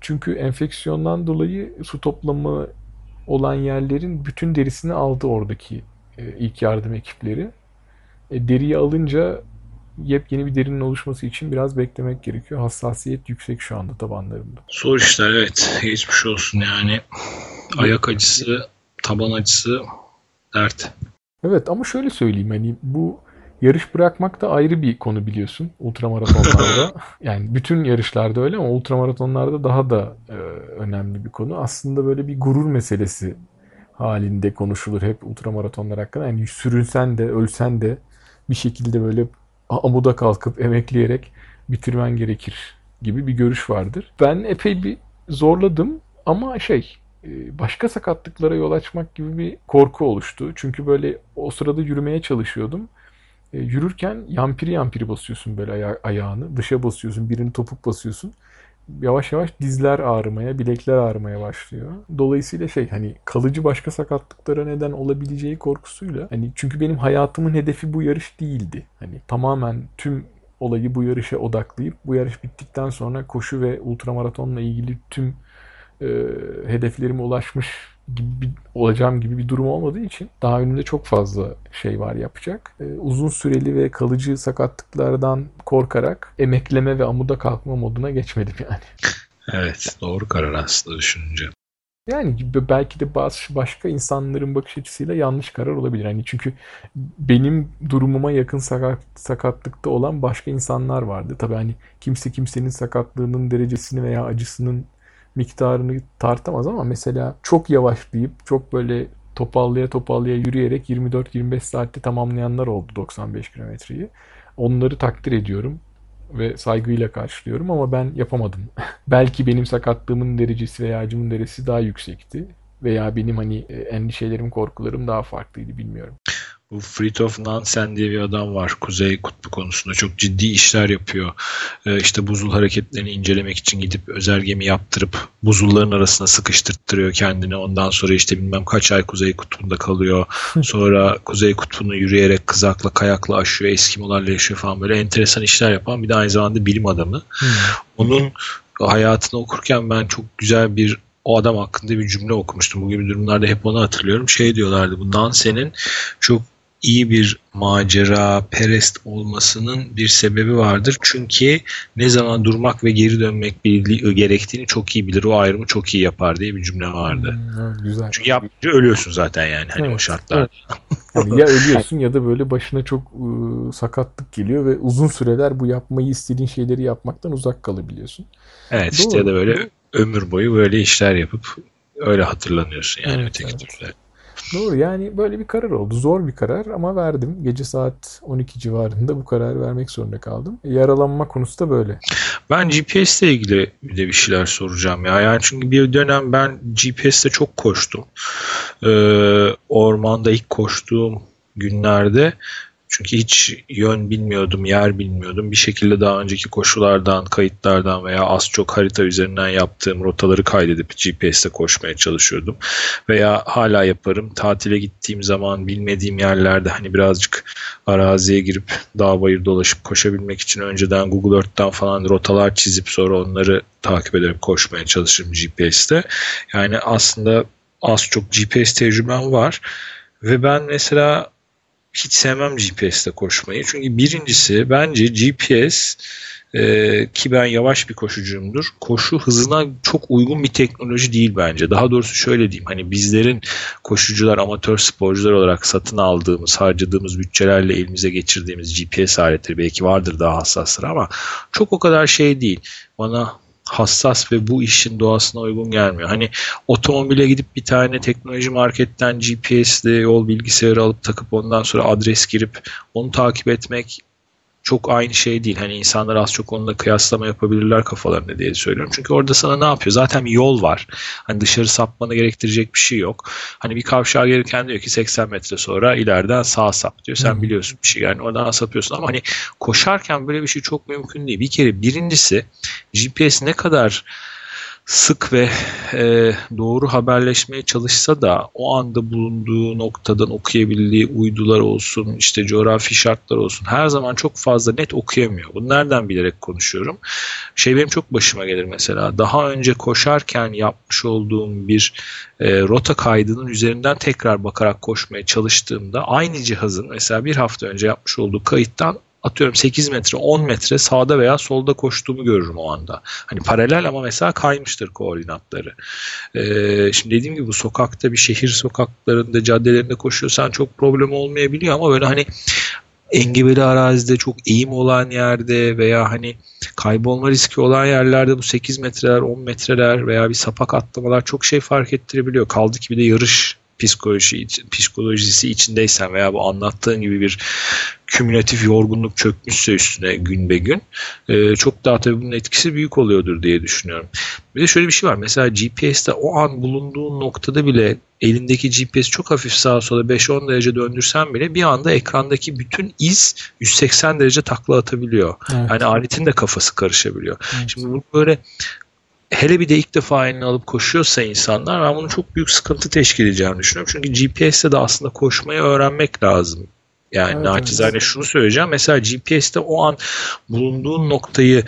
Çünkü enfeksiyondan dolayı su toplamı olan yerlerin bütün derisini aldı oradaki e, ilk yardım ekipleri. E, deriyi alınca yepyeni bir derinin oluşması için biraz beklemek gerekiyor. Hassasiyet yüksek şu anda tabanlarımda. Zor işler evet. Geçmiş olsun yani. Ayak acısı, taban acısı dert. Evet ama şöyle söyleyeyim hani bu yarış bırakmak da ayrı bir konu biliyorsun ultramaratonlarda. *laughs* yani bütün yarışlarda öyle ama ultramaratonlarda daha da e, önemli bir konu. Aslında böyle bir gurur meselesi halinde konuşulur hep ultramaratonlar hakkında. Yani sürünsen de ölsen de bir şekilde böyle amuda kalkıp emekleyerek bitirmen gerekir gibi bir görüş vardır. Ben epey bir zorladım ama şey e, başka sakatlıklara yol açmak gibi bir korku oluştu. Çünkü böyle o sırada yürümeye çalışıyordum. E, yürürken yampiri yampiri basıyorsun böyle aya- ayağını. Dışa basıyorsun, birini topuk basıyorsun. Yavaş yavaş dizler ağrımaya, bilekler ağrımaya başlıyor. Dolayısıyla şey hani kalıcı başka sakatlıklara neden olabileceği korkusuyla hani çünkü benim hayatımın hedefi bu yarış değildi. Hani tamamen tüm olayı bu yarışa odaklayıp bu yarış bittikten sonra koşu ve ultramaratonla ilgili tüm e, hedeflerime ulaşmış gibi olacağım gibi bir durum olmadığı için daha önümde çok fazla şey var yapacak. Ee, uzun süreli ve kalıcı sakatlıklardan korkarak emekleme ve amuda kalkma moduna geçmedim yani. *laughs* Evet doğru karar aslında düşününce. Yani belki de bazı başka insanların bakış açısıyla yanlış karar olabilir. Yani çünkü benim durumuma yakın sakat, sakatlıkta olan başka insanlar vardı. Tabii hani kimse kimsenin sakatlığının derecesini veya acısının miktarını tartamaz ama mesela çok yavaşlayıp çok böyle topallaya topallaya yürüyerek 24-25 saatte tamamlayanlar oldu 95 kilometreyi. Onları takdir ediyorum ve saygıyla karşılıyorum ama ben yapamadım. *laughs* Belki benim sakatlığımın derecesi veya acımın derecesi daha yüksekti veya benim hani e, endişelerim, korkularım daha farklıydı bilmiyorum. Bu Fritjof Nansen diye bir adam var. Kuzey Kutbu konusunda çok ciddi işler yapıyor. Ee, işte buzul hareketlerini incelemek için gidip özel gemi yaptırıp buzulların arasına sıkıştırttırıyor kendini. Ondan sonra işte bilmem kaç ay Kuzey Kutbu'nda kalıyor. *laughs* Sonra Kuzey Kutbu'nu yürüyerek kızakla kayakla aşıyor. Eskimolarla yaşıyor falan böyle enteresan işler yapan bir de aynı zamanda bilim adamı. Hmm. Onun hayatını okurken ben çok güzel bir o adam hakkında bir cümle okumuştum. Bu gibi durumlarda hep onu hatırlıyorum. Şey diyorlardı bu Nansen'in çok iyi bir macera perest olmasının bir sebebi vardır. Çünkü ne zaman durmak ve geri dönmek gerektiğini çok iyi bilir. O ayrımı çok iyi yapar diye bir cümle vardı. Hmm, güzel. Çünkü yapınca ölüyorsun zaten yani hani evet, o şartlarda. Evet. Yani ya ölüyorsun ya da böyle başına çok ıı, sakatlık geliyor ve uzun süreler bu yapmayı istediğin şeyleri yapmaktan uzak kalabiliyorsun. Evet Doğru. işte ya da böyle ömür boyu böyle işler yapıp öyle hatırlanıyorsun yani evet, öteki evet. türlü. Doğru yani böyle bir karar oldu. Zor bir karar ama verdim. Gece saat 12 civarında bu kararı vermek zorunda kaldım. Yaralanma konusu da böyle. Ben GPS ile ilgili bir de bir şeyler soracağım ya. Yani çünkü bir dönem ben GPS'te çok koştum. Ee, ormanda ilk koştuğum günlerde çünkü hiç yön bilmiyordum, yer bilmiyordum. Bir şekilde daha önceki koşulardan, kayıtlardan veya az çok harita üzerinden yaptığım rotaları kaydedip GPS'te koşmaya çalışıyordum. Veya hala yaparım. Tatile gittiğim zaman bilmediğim yerlerde hani birazcık araziye girip dağ bayır dolaşıp koşabilmek için önceden Google Earth'ten falan rotalar çizip sonra onları takip ederek koşmaya çalışırım GPS'te. Yani aslında az çok GPS tecrübem var. Ve ben mesela hiç sevmem GPS'te koşmayı. Çünkü birincisi bence GPS e, ki ben yavaş bir koşucuyumdur. Koşu hızına çok uygun bir teknoloji değil bence. Daha doğrusu şöyle diyeyim. Hani bizlerin koşucular, amatör sporcular olarak satın aldığımız, harcadığımız bütçelerle elimize geçirdiğimiz GPS aletleri belki vardır daha hassasları ama çok o kadar şey değil. Bana hassas ve bu işin doğasına uygun gelmiyor. Hani otomobile gidip bir tane teknoloji marketten GPS'li yol bilgisayarı alıp takıp ondan sonra adres girip onu takip etmek çok aynı şey değil. Hani insanlar az çok onunla kıyaslama yapabilirler kafalarında diye söylüyorum. Çünkü orada sana ne yapıyor? Zaten bir yol var. Hani dışarı sapmanı gerektirecek bir şey yok. Hani bir kavşağa gelirken diyor ki 80 metre sonra ileriden sağ sap diyor. Sen biliyorsun bir şey yani oradan sapıyorsun ama hani koşarken böyle bir şey çok mümkün değil. Bir kere birincisi GPS ne kadar sık ve e, doğru haberleşmeye çalışsa da o anda bulunduğu noktadan okuyabildiği uydular olsun, işte coğrafi şartlar olsun her zaman çok fazla net okuyamıyor. Bunu nereden bilerek konuşuyorum? Şey benim çok başıma gelir mesela. Daha önce koşarken yapmış olduğum bir e, rota kaydının üzerinden tekrar bakarak koşmaya çalıştığımda aynı cihazın mesela bir hafta önce yapmış olduğu kayıttan atıyorum 8 metre 10 metre sağda veya solda koştuğumu görürüm o anda. Hani paralel ama mesela kaymıştır koordinatları. Ee, şimdi dediğim gibi bu sokakta bir şehir sokaklarında caddelerinde koşuyorsan çok problem olmayabiliyor ama böyle hani engebeli arazide çok eğim olan yerde veya hani kaybolma riski olan yerlerde bu 8 metreler 10 metreler veya bir sapak atlamalar çok şey fark ettirebiliyor. Kaldı ki bir de yarış psikoloji psikolojisi içindeysen veya bu anlattığın gibi bir kümülatif yorgunluk çökmüşse üstüne gün be gün e, çok daha tabii bunun etkisi büyük oluyordur diye düşünüyorum. Bir de şöyle bir şey var. Mesela GPS'te o an bulunduğun noktada bile elindeki GPS çok hafif sağa sola 5-10 derece döndürsen bile bir anda ekrandaki bütün iz 180 derece takla atabiliyor. Evet. Yani aletin de kafası karışabiliyor. Evet. Şimdi bu böyle hele bir de ilk defa eline alıp koşuyorsa insanlar ben bunun çok büyük sıkıntı teşkil edeceğini düşünüyorum. Çünkü GPS'te de aslında koşmayı öğrenmek lazım. Yani evet, naçizane evet. şunu söyleyeceğim. Mesela GPS'te o an bulunduğun noktayı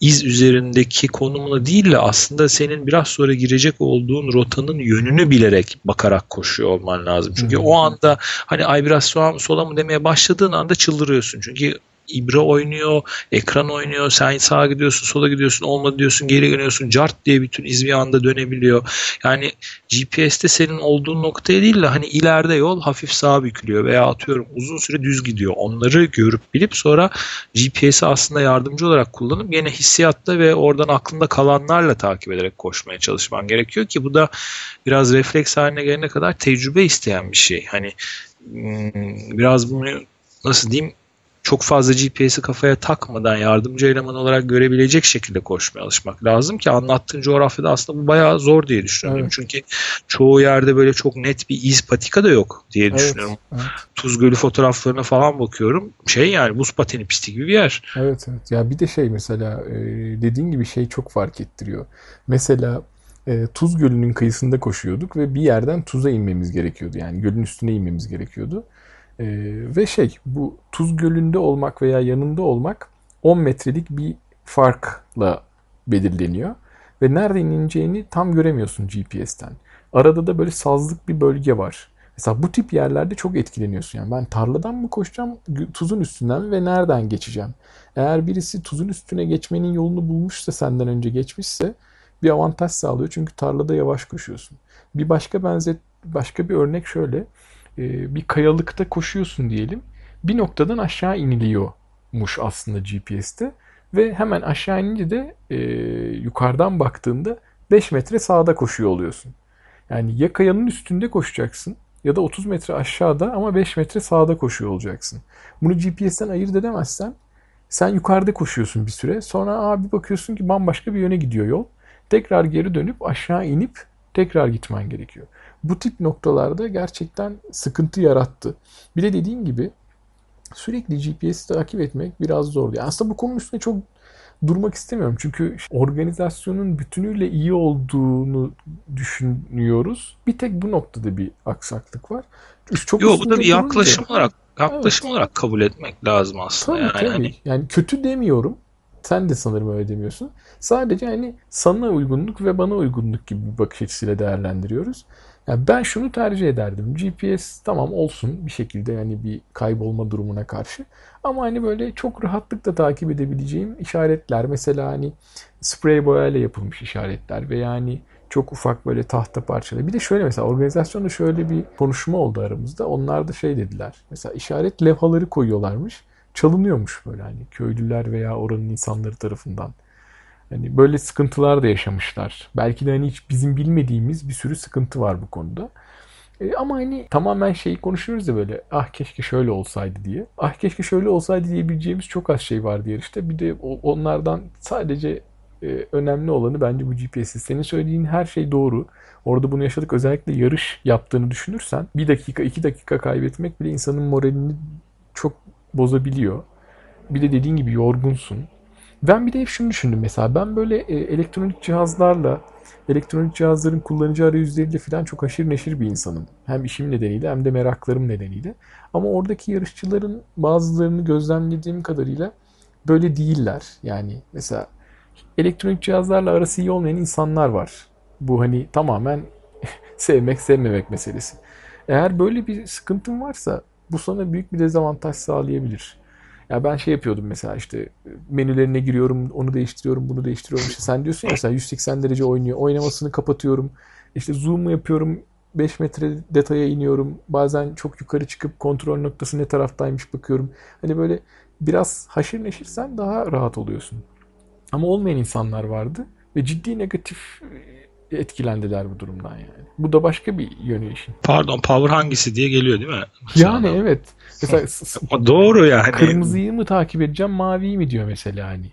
iz üzerindeki konumunu değil de aslında senin biraz sonra girecek olduğun rotanın yönünü bilerek bakarak koşuyor olman lazım. Çünkü hmm. o anda hani ay biraz sola mı sola mı demeye başladığın anda çıldırıyorsun. Çünkü ibra oynuyor, ekran oynuyor, sen sağa gidiyorsun, sola gidiyorsun, olmadı diyorsun, geri dönüyorsun, cart diye bütün iz bir anda dönebiliyor. Yani GPS'te senin olduğun noktaya değil de hani ileride yol hafif sağa bükülüyor veya atıyorum uzun süre düz gidiyor. Onları görüp bilip sonra GPS'i aslında yardımcı olarak kullanıp yine hissiyatla ve oradan aklında kalanlarla takip ederek koşmaya çalışman gerekiyor ki bu da biraz refleks haline gelene kadar tecrübe isteyen bir şey. Hani hmm, biraz bunu nasıl diyeyim çok fazla GPS'i kafaya takmadan yardımcı eleman olarak görebilecek şekilde koşmaya alışmak lazım ki anlattığın coğrafyada aslında bu bayağı zor diye düşünüyorum. Evet. Çünkü çoğu yerde böyle çok net bir iz patika da yok diye evet, düşünüyorum. Evet. Tuz Gölü fotoğraflarına falan bakıyorum. Şey yani buz pateni pisti gibi bir yer. Evet evet. Ya bir de şey mesela e, dediğin gibi şey çok fark ettiriyor. Mesela e, Tuz Gölü'nün kıyısında koşuyorduk ve bir yerden tuza inmemiz gerekiyordu. Yani gölün üstüne inmemiz gerekiyordu. E, ve şey bu Tuz Gölü'nde olmak veya yanında olmak 10 metrelik bir farkla belirleniyor. Ve nerede ineceğini tam göremiyorsun GPS'ten. Arada da böyle sazlık bir bölge var. Mesela bu tip yerlerde çok etkileniyorsun. Yani ben tarladan mı koşacağım, tuzun üstünden mi ve nereden geçeceğim? Eğer birisi tuzun üstüne geçmenin yolunu bulmuşsa senden önce geçmişse bir avantaj sağlıyor. Çünkü tarlada yavaş koşuyorsun. Bir başka benzet başka bir örnek şöyle. Ee, bir kayalıkta koşuyorsun diyelim. Bir noktadan aşağı iniliyormuş aslında GPS'te. Ve hemen aşağı inince de e, yukarıdan baktığında 5 metre sağda koşuyor oluyorsun. Yani ya kayanın üstünde koşacaksın ya da 30 metre aşağıda ama 5 metre sağda koşuyor olacaksın. Bunu GPS'ten ayırt edemezsen sen yukarıda koşuyorsun bir süre. Sonra abi bakıyorsun ki bambaşka bir yöne gidiyor yol. Tekrar geri dönüp aşağı inip tekrar gitmen gerekiyor. Bu tip noktalarda gerçekten sıkıntı yarattı. Bir de dediğim gibi sürekli GPS'i takip etmek biraz zor. Yani aslında bu konunun üstüne çok durmak istemiyorum. Çünkü organizasyonun bütünüyle iyi olduğunu düşünüyoruz. Bir tek bu noktada bir aksaklık var. Çok Yok bu da bir yaklaşım olarak yaklaşım evet. olarak kabul etmek lazım aslında. Tabii, yani, tabii. Hani... yani kötü demiyorum. Sen de sanırım öyle demiyorsun. Sadece hani sana uygunluk ve bana uygunluk gibi bir bakış açısıyla değerlendiriyoruz. Yani ben şunu tercih ederdim. GPS tamam olsun bir şekilde yani bir kaybolma durumuna karşı. Ama hani böyle çok rahatlıkla takip edebileceğim işaretler. Mesela hani sprey boyayla yapılmış işaretler ve yani çok ufak böyle tahta parçaları. Bir de şöyle mesela organizasyonda şöyle bir konuşma oldu aramızda. Onlar da şey dediler. Mesela işaret levhaları koyuyorlarmış. Çalınıyormuş böyle hani köylüler veya oranın insanları tarafından. Yani böyle sıkıntılar da yaşamışlar. Belki de hani hiç bizim bilmediğimiz bir sürü sıkıntı var bu konuda. E, ama hani tamamen şeyi konuşuyoruz ya böyle ah keşke şöyle olsaydı diye. Ah keşke şöyle olsaydı diyebileceğimiz çok az şey var diye işte. Bir de onlardan sadece e, önemli olanı bence bu GPS. Senin söylediğin her şey doğru. Orada bunu yaşadık. Özellikle yarış yaptığını düşünürsen bir dakika iki dakika kaybetmek bile insanın moralini çok bozabiliyor. Bir de dediğin gibi yorgunsun. Ben bir de hep şunu düşündüm mesela. Ben böyle e, elektronik cihazlarla, elektronik cihazların kullanıcı arayüzleriyle falan çok aşırı neşir bir insanım. Hem işim nedeniyle hem de meraklarım nedeniyle. Ama oradaki yarışçıların bazılarını gözlemlediğim kadarıyla böyle değiller. Yani mesela elektronik cihazlarla arası iyi olmayan insanlar var. Bu hani tamamen *laughs* sevmek sevmemek meselesi. Eğer böyle bir sıkıntın varsa bu sana büyük bir dezavantaj sağlayabilir. Ya ben şey yapıyordum mesela işte menülerine giriyorum, onu değiştiriyorum, bunu değiştiriyorum. İşte sen diyorsun ya mesela 180 derece oynuyor. Oynamasını kapatıyorum. İşte zoom yapıyorum. 5 metre detaya iniyorum. Bazen çok yukarı çıkıp kontrol noktası ne taraftaymış bakıyorum. Hani böyle biraz haşır neşirsen daha rahat oluyorsun. Ama olmayan insanlar vardı ve ciddi negatif etkilendiler bu durumdan yani. Bu da başka bir yönü işin. Pardon power hangisi diye geliyor değil mi? Yani evet. Mesela *laughs* doğru yani. Kırmızıyı mı takip edeceğim, maviyi mi diyor mesela hani.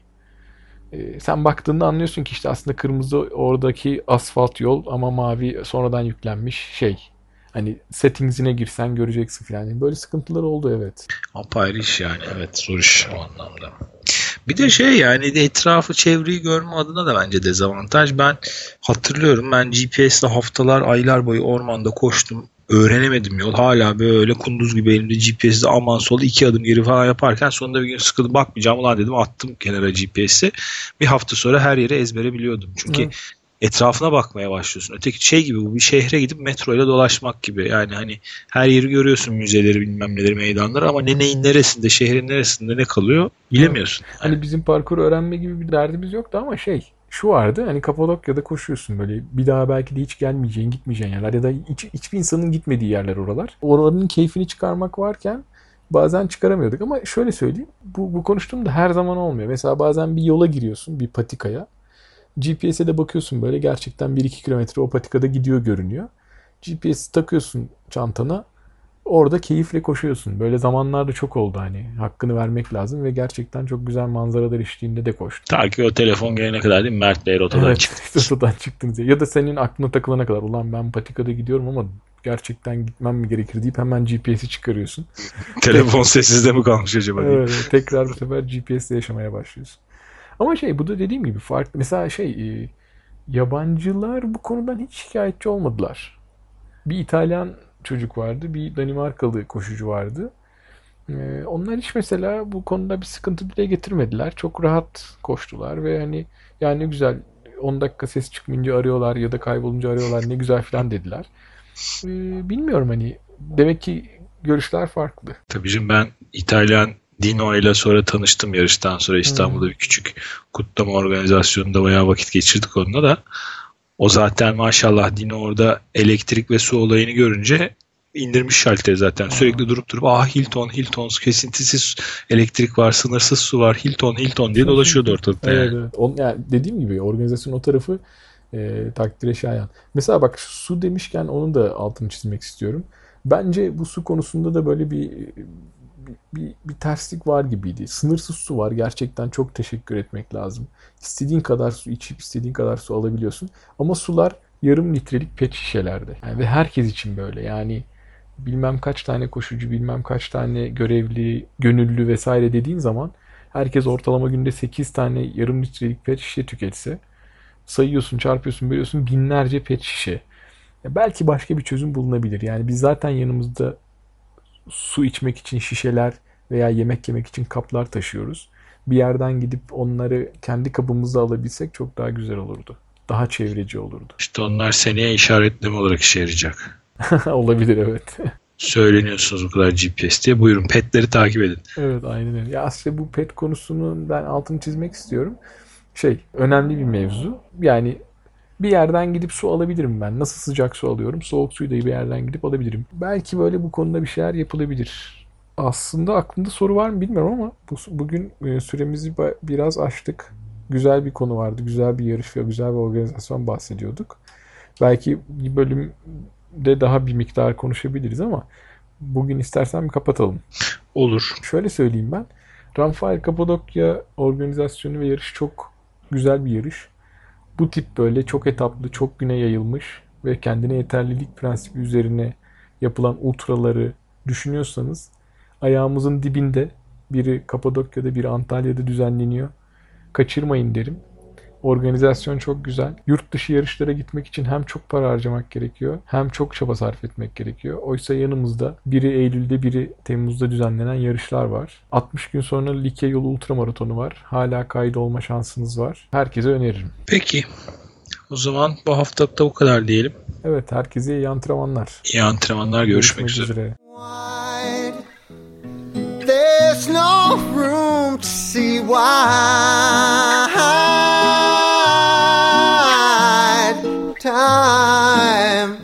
Ee, sen baktığında anlıyorsun ki işte aslında kırmızı oradaki asfalt yol ama mavi sonradan yüklenmiş şey. Hani settings'ine girsen göreceksin falan. Yani böyle sıkıntılar oldu evet. Apayrı iş yani. Evet zor iş o anlamda. Bir de şey yani etrafı çevreyi görme adına da bence dezavantaj. Ben hatırlıyorum ben GPS'le haftalar aylar boyu ormanda koştum. Öğrenemedim yol. Hala böyle kunduz gibi elimde GPS'de aman sol iki adım geri falan yaparken sonunda bir gün sıkıldım bakmayacağım ulan dedim attım kenara GPS'i. Bir hafta sonra her yere ezbere biliyordum. Çünkü evet etrafına bakmaya başlıyorsun. Öteki şey gibi bu bir şehre gidip metro ile dolaşmak gibi. Yani hani her yeri görüyorsun müzeleri bilmem neleri meydanları ama ne neyin neresinde şehrin neresinde ne kalıyor bilemiyorsun. Yani. Hani bizim parkur öğrenme gibi bir derdimiz yoktu ama şey şu vardı hani Kapadokya'da koşuyorsun böyle bir daha belki de hiç gelmeyeceğin gitmeyeceğin yerler ya da hiç, hiçbir insanın gitmediği yerler oralar. Oraların keyfini çıkarmak varken bazen çıkaramıyorduk ama şöyle söyleyeyim bu, bu konuştuğum da her zaman olmuyor. Mesela bazen bir yola giriyorsun bir patikaya GPS'e de bakıyorsun böyle gerçekten 1-2 kilometre o patikada gidiyor görünüyor. GPS takıyorsun çantana. orada keyifle koşuyorsun. Böyle zamanlarda çok oldu hani. Hakkını vermek lazım ve gerçekten çok güzel manzaralar eşliğinde de koştum. Ta ki o telefon gelene kadar değil mi? Mert Bey rotadan Evet, çıktı. *laughs* rotadan çıktınız ya. Da senin aklına takılana kadar ulan ben patikada gidiyorum ama gerçekten gitmem mi gerekir deyip hemen GPS'i çıkarıyorsun. *laughs* Telefon sessizde mi kalmış acaba? diye. Evet. tekrar bu sefer GPS'le yaşamaya başlıyorsun. Ama şey bu da dediğim gibi farklı. Mesela şey e, yabancılar bu konudan hiç şikayetçi olmadılar. Bir İtalyan çocuk vardı, bir Danimarkalı koşucu vardı. E, onlar hiç mesela bu konuda bir sıkıntı dile getirmediler. Çok rahat koştular ve hani yani ne güzel 10 dakika ses çıkmayınca arıyorlar ya da kaybolunca arıyorlar ne güzel falan dediler. E, bilmiyorum hani demek ki görüşler farklı. Tabii canım ben İtalyan Dino ile sonra tanıştım yarıştan sonra İstanbul'da bir küçük kutlama organizasyonunda bayağı vakit geçirdik onunla da. O zaten maşallah Dino orada elektrik ve su olayını görünce indirmiş şalteri zaten. Sürekli durup durup ah Hilton, Hilton kesintisiz elektrik var, sınırsız su var, Hilton, Hilton diye dolaşıyordu ortalıkta. Evet, yani. evet. On, yani dediğim gibi organizasyonun o tarafı e, takdire şayan. Mesela bak su demişken onun da altını çizmek istiyorum. Bence bu su konusunda da böyle bir bir, bir, terslik var gibiydi. Sınırsız su var. Gerçekten çok teşekkür etmek lazım. İstediğin kadar su içip istediğin kadar su alabiliyorsun. Ama sular yarım litrelik pet şişelerde. Yani ve herkes için böyle. Yani bilmem kaç tane koşucu, bilmem kaç tane görevli, gönüllü vesaire dediğin zaman herkes ortalama günde 8 tane yarım litrelik pet şişe tüketse sayıyorsun, çarpıyorsun, bölüyorsun binlerce pet şişe. Ya belki başka bir çözüm bulunabilir. Yani biz zaten yanımızda su içmek için şişeler veya yemek yemek için kaplar taşıyoruz. Bir yerden gidip onları kendi kabımızda alabilsek çok daha güzel olurdu. Daha çevreci olurdu. İşte onlar seneye işaretleme olarak işe yarayacak. *laughs* Olabilir evet. Söyleniyorsunuz bu kadar GPS diye. Buyurun petleri takip edin. Evet aynen öyle. Ya aslında bu pet konusunun ben altını çizmek istiyorum. Şey önemli bir mevzu. Yani bir yerden gidip su alabilirim ben. Nasıl sıcak su alıyorum? Soğuk suyu da bir yerden gidip alabilirim. Belki böyle bu konuda bir şeyler yapılabilir. Aslında aklımda soru var mı bilmiyorum ama bu, bugün e, süremizi biraz aştık. Güzel bir konu vardı. Güzel bir yarış ve güzel bir organizasyon bahsediyorduk. Belki bir bölümde daha bir miktar konuşabiliriz ama bugün istersen bir kapatalım. Olur. Şöyle söyleyeyim ben. Runfire Kapadokya organizasyonu ve yarış çok güzel bir yarış. Bu tip böyle çok etaplı, çok güne yayılmış ve kendine yeterlilik prensibi üzerine yapılan ultraları düşünüyorsanız ayağımızın dibinde biri Kapadokya'da biri Antalya'da düzenleniyor. Kaçırmayın derim. Organizasyon çok güzel. Yurt dışı yarışlara gitmek için hem çok para harcamak gerekiyor hem çok çaba sarf etmek gerekiyor. Oysa yanımızda biri Eylül'de biri Temmuz'da düzenlenen yarışlar var. 60 gün sonra Likya yolu ultramaratonu var. Hala kaydı olma şansınız var. Herkese öneririm. Peki. O zaman bu haftalık da bu kadar diyelim. Evet herkese iyi antrenmanlar. İyi antrenmanlar. Görüşmek, üzere. wide. There's no room to see wide. time.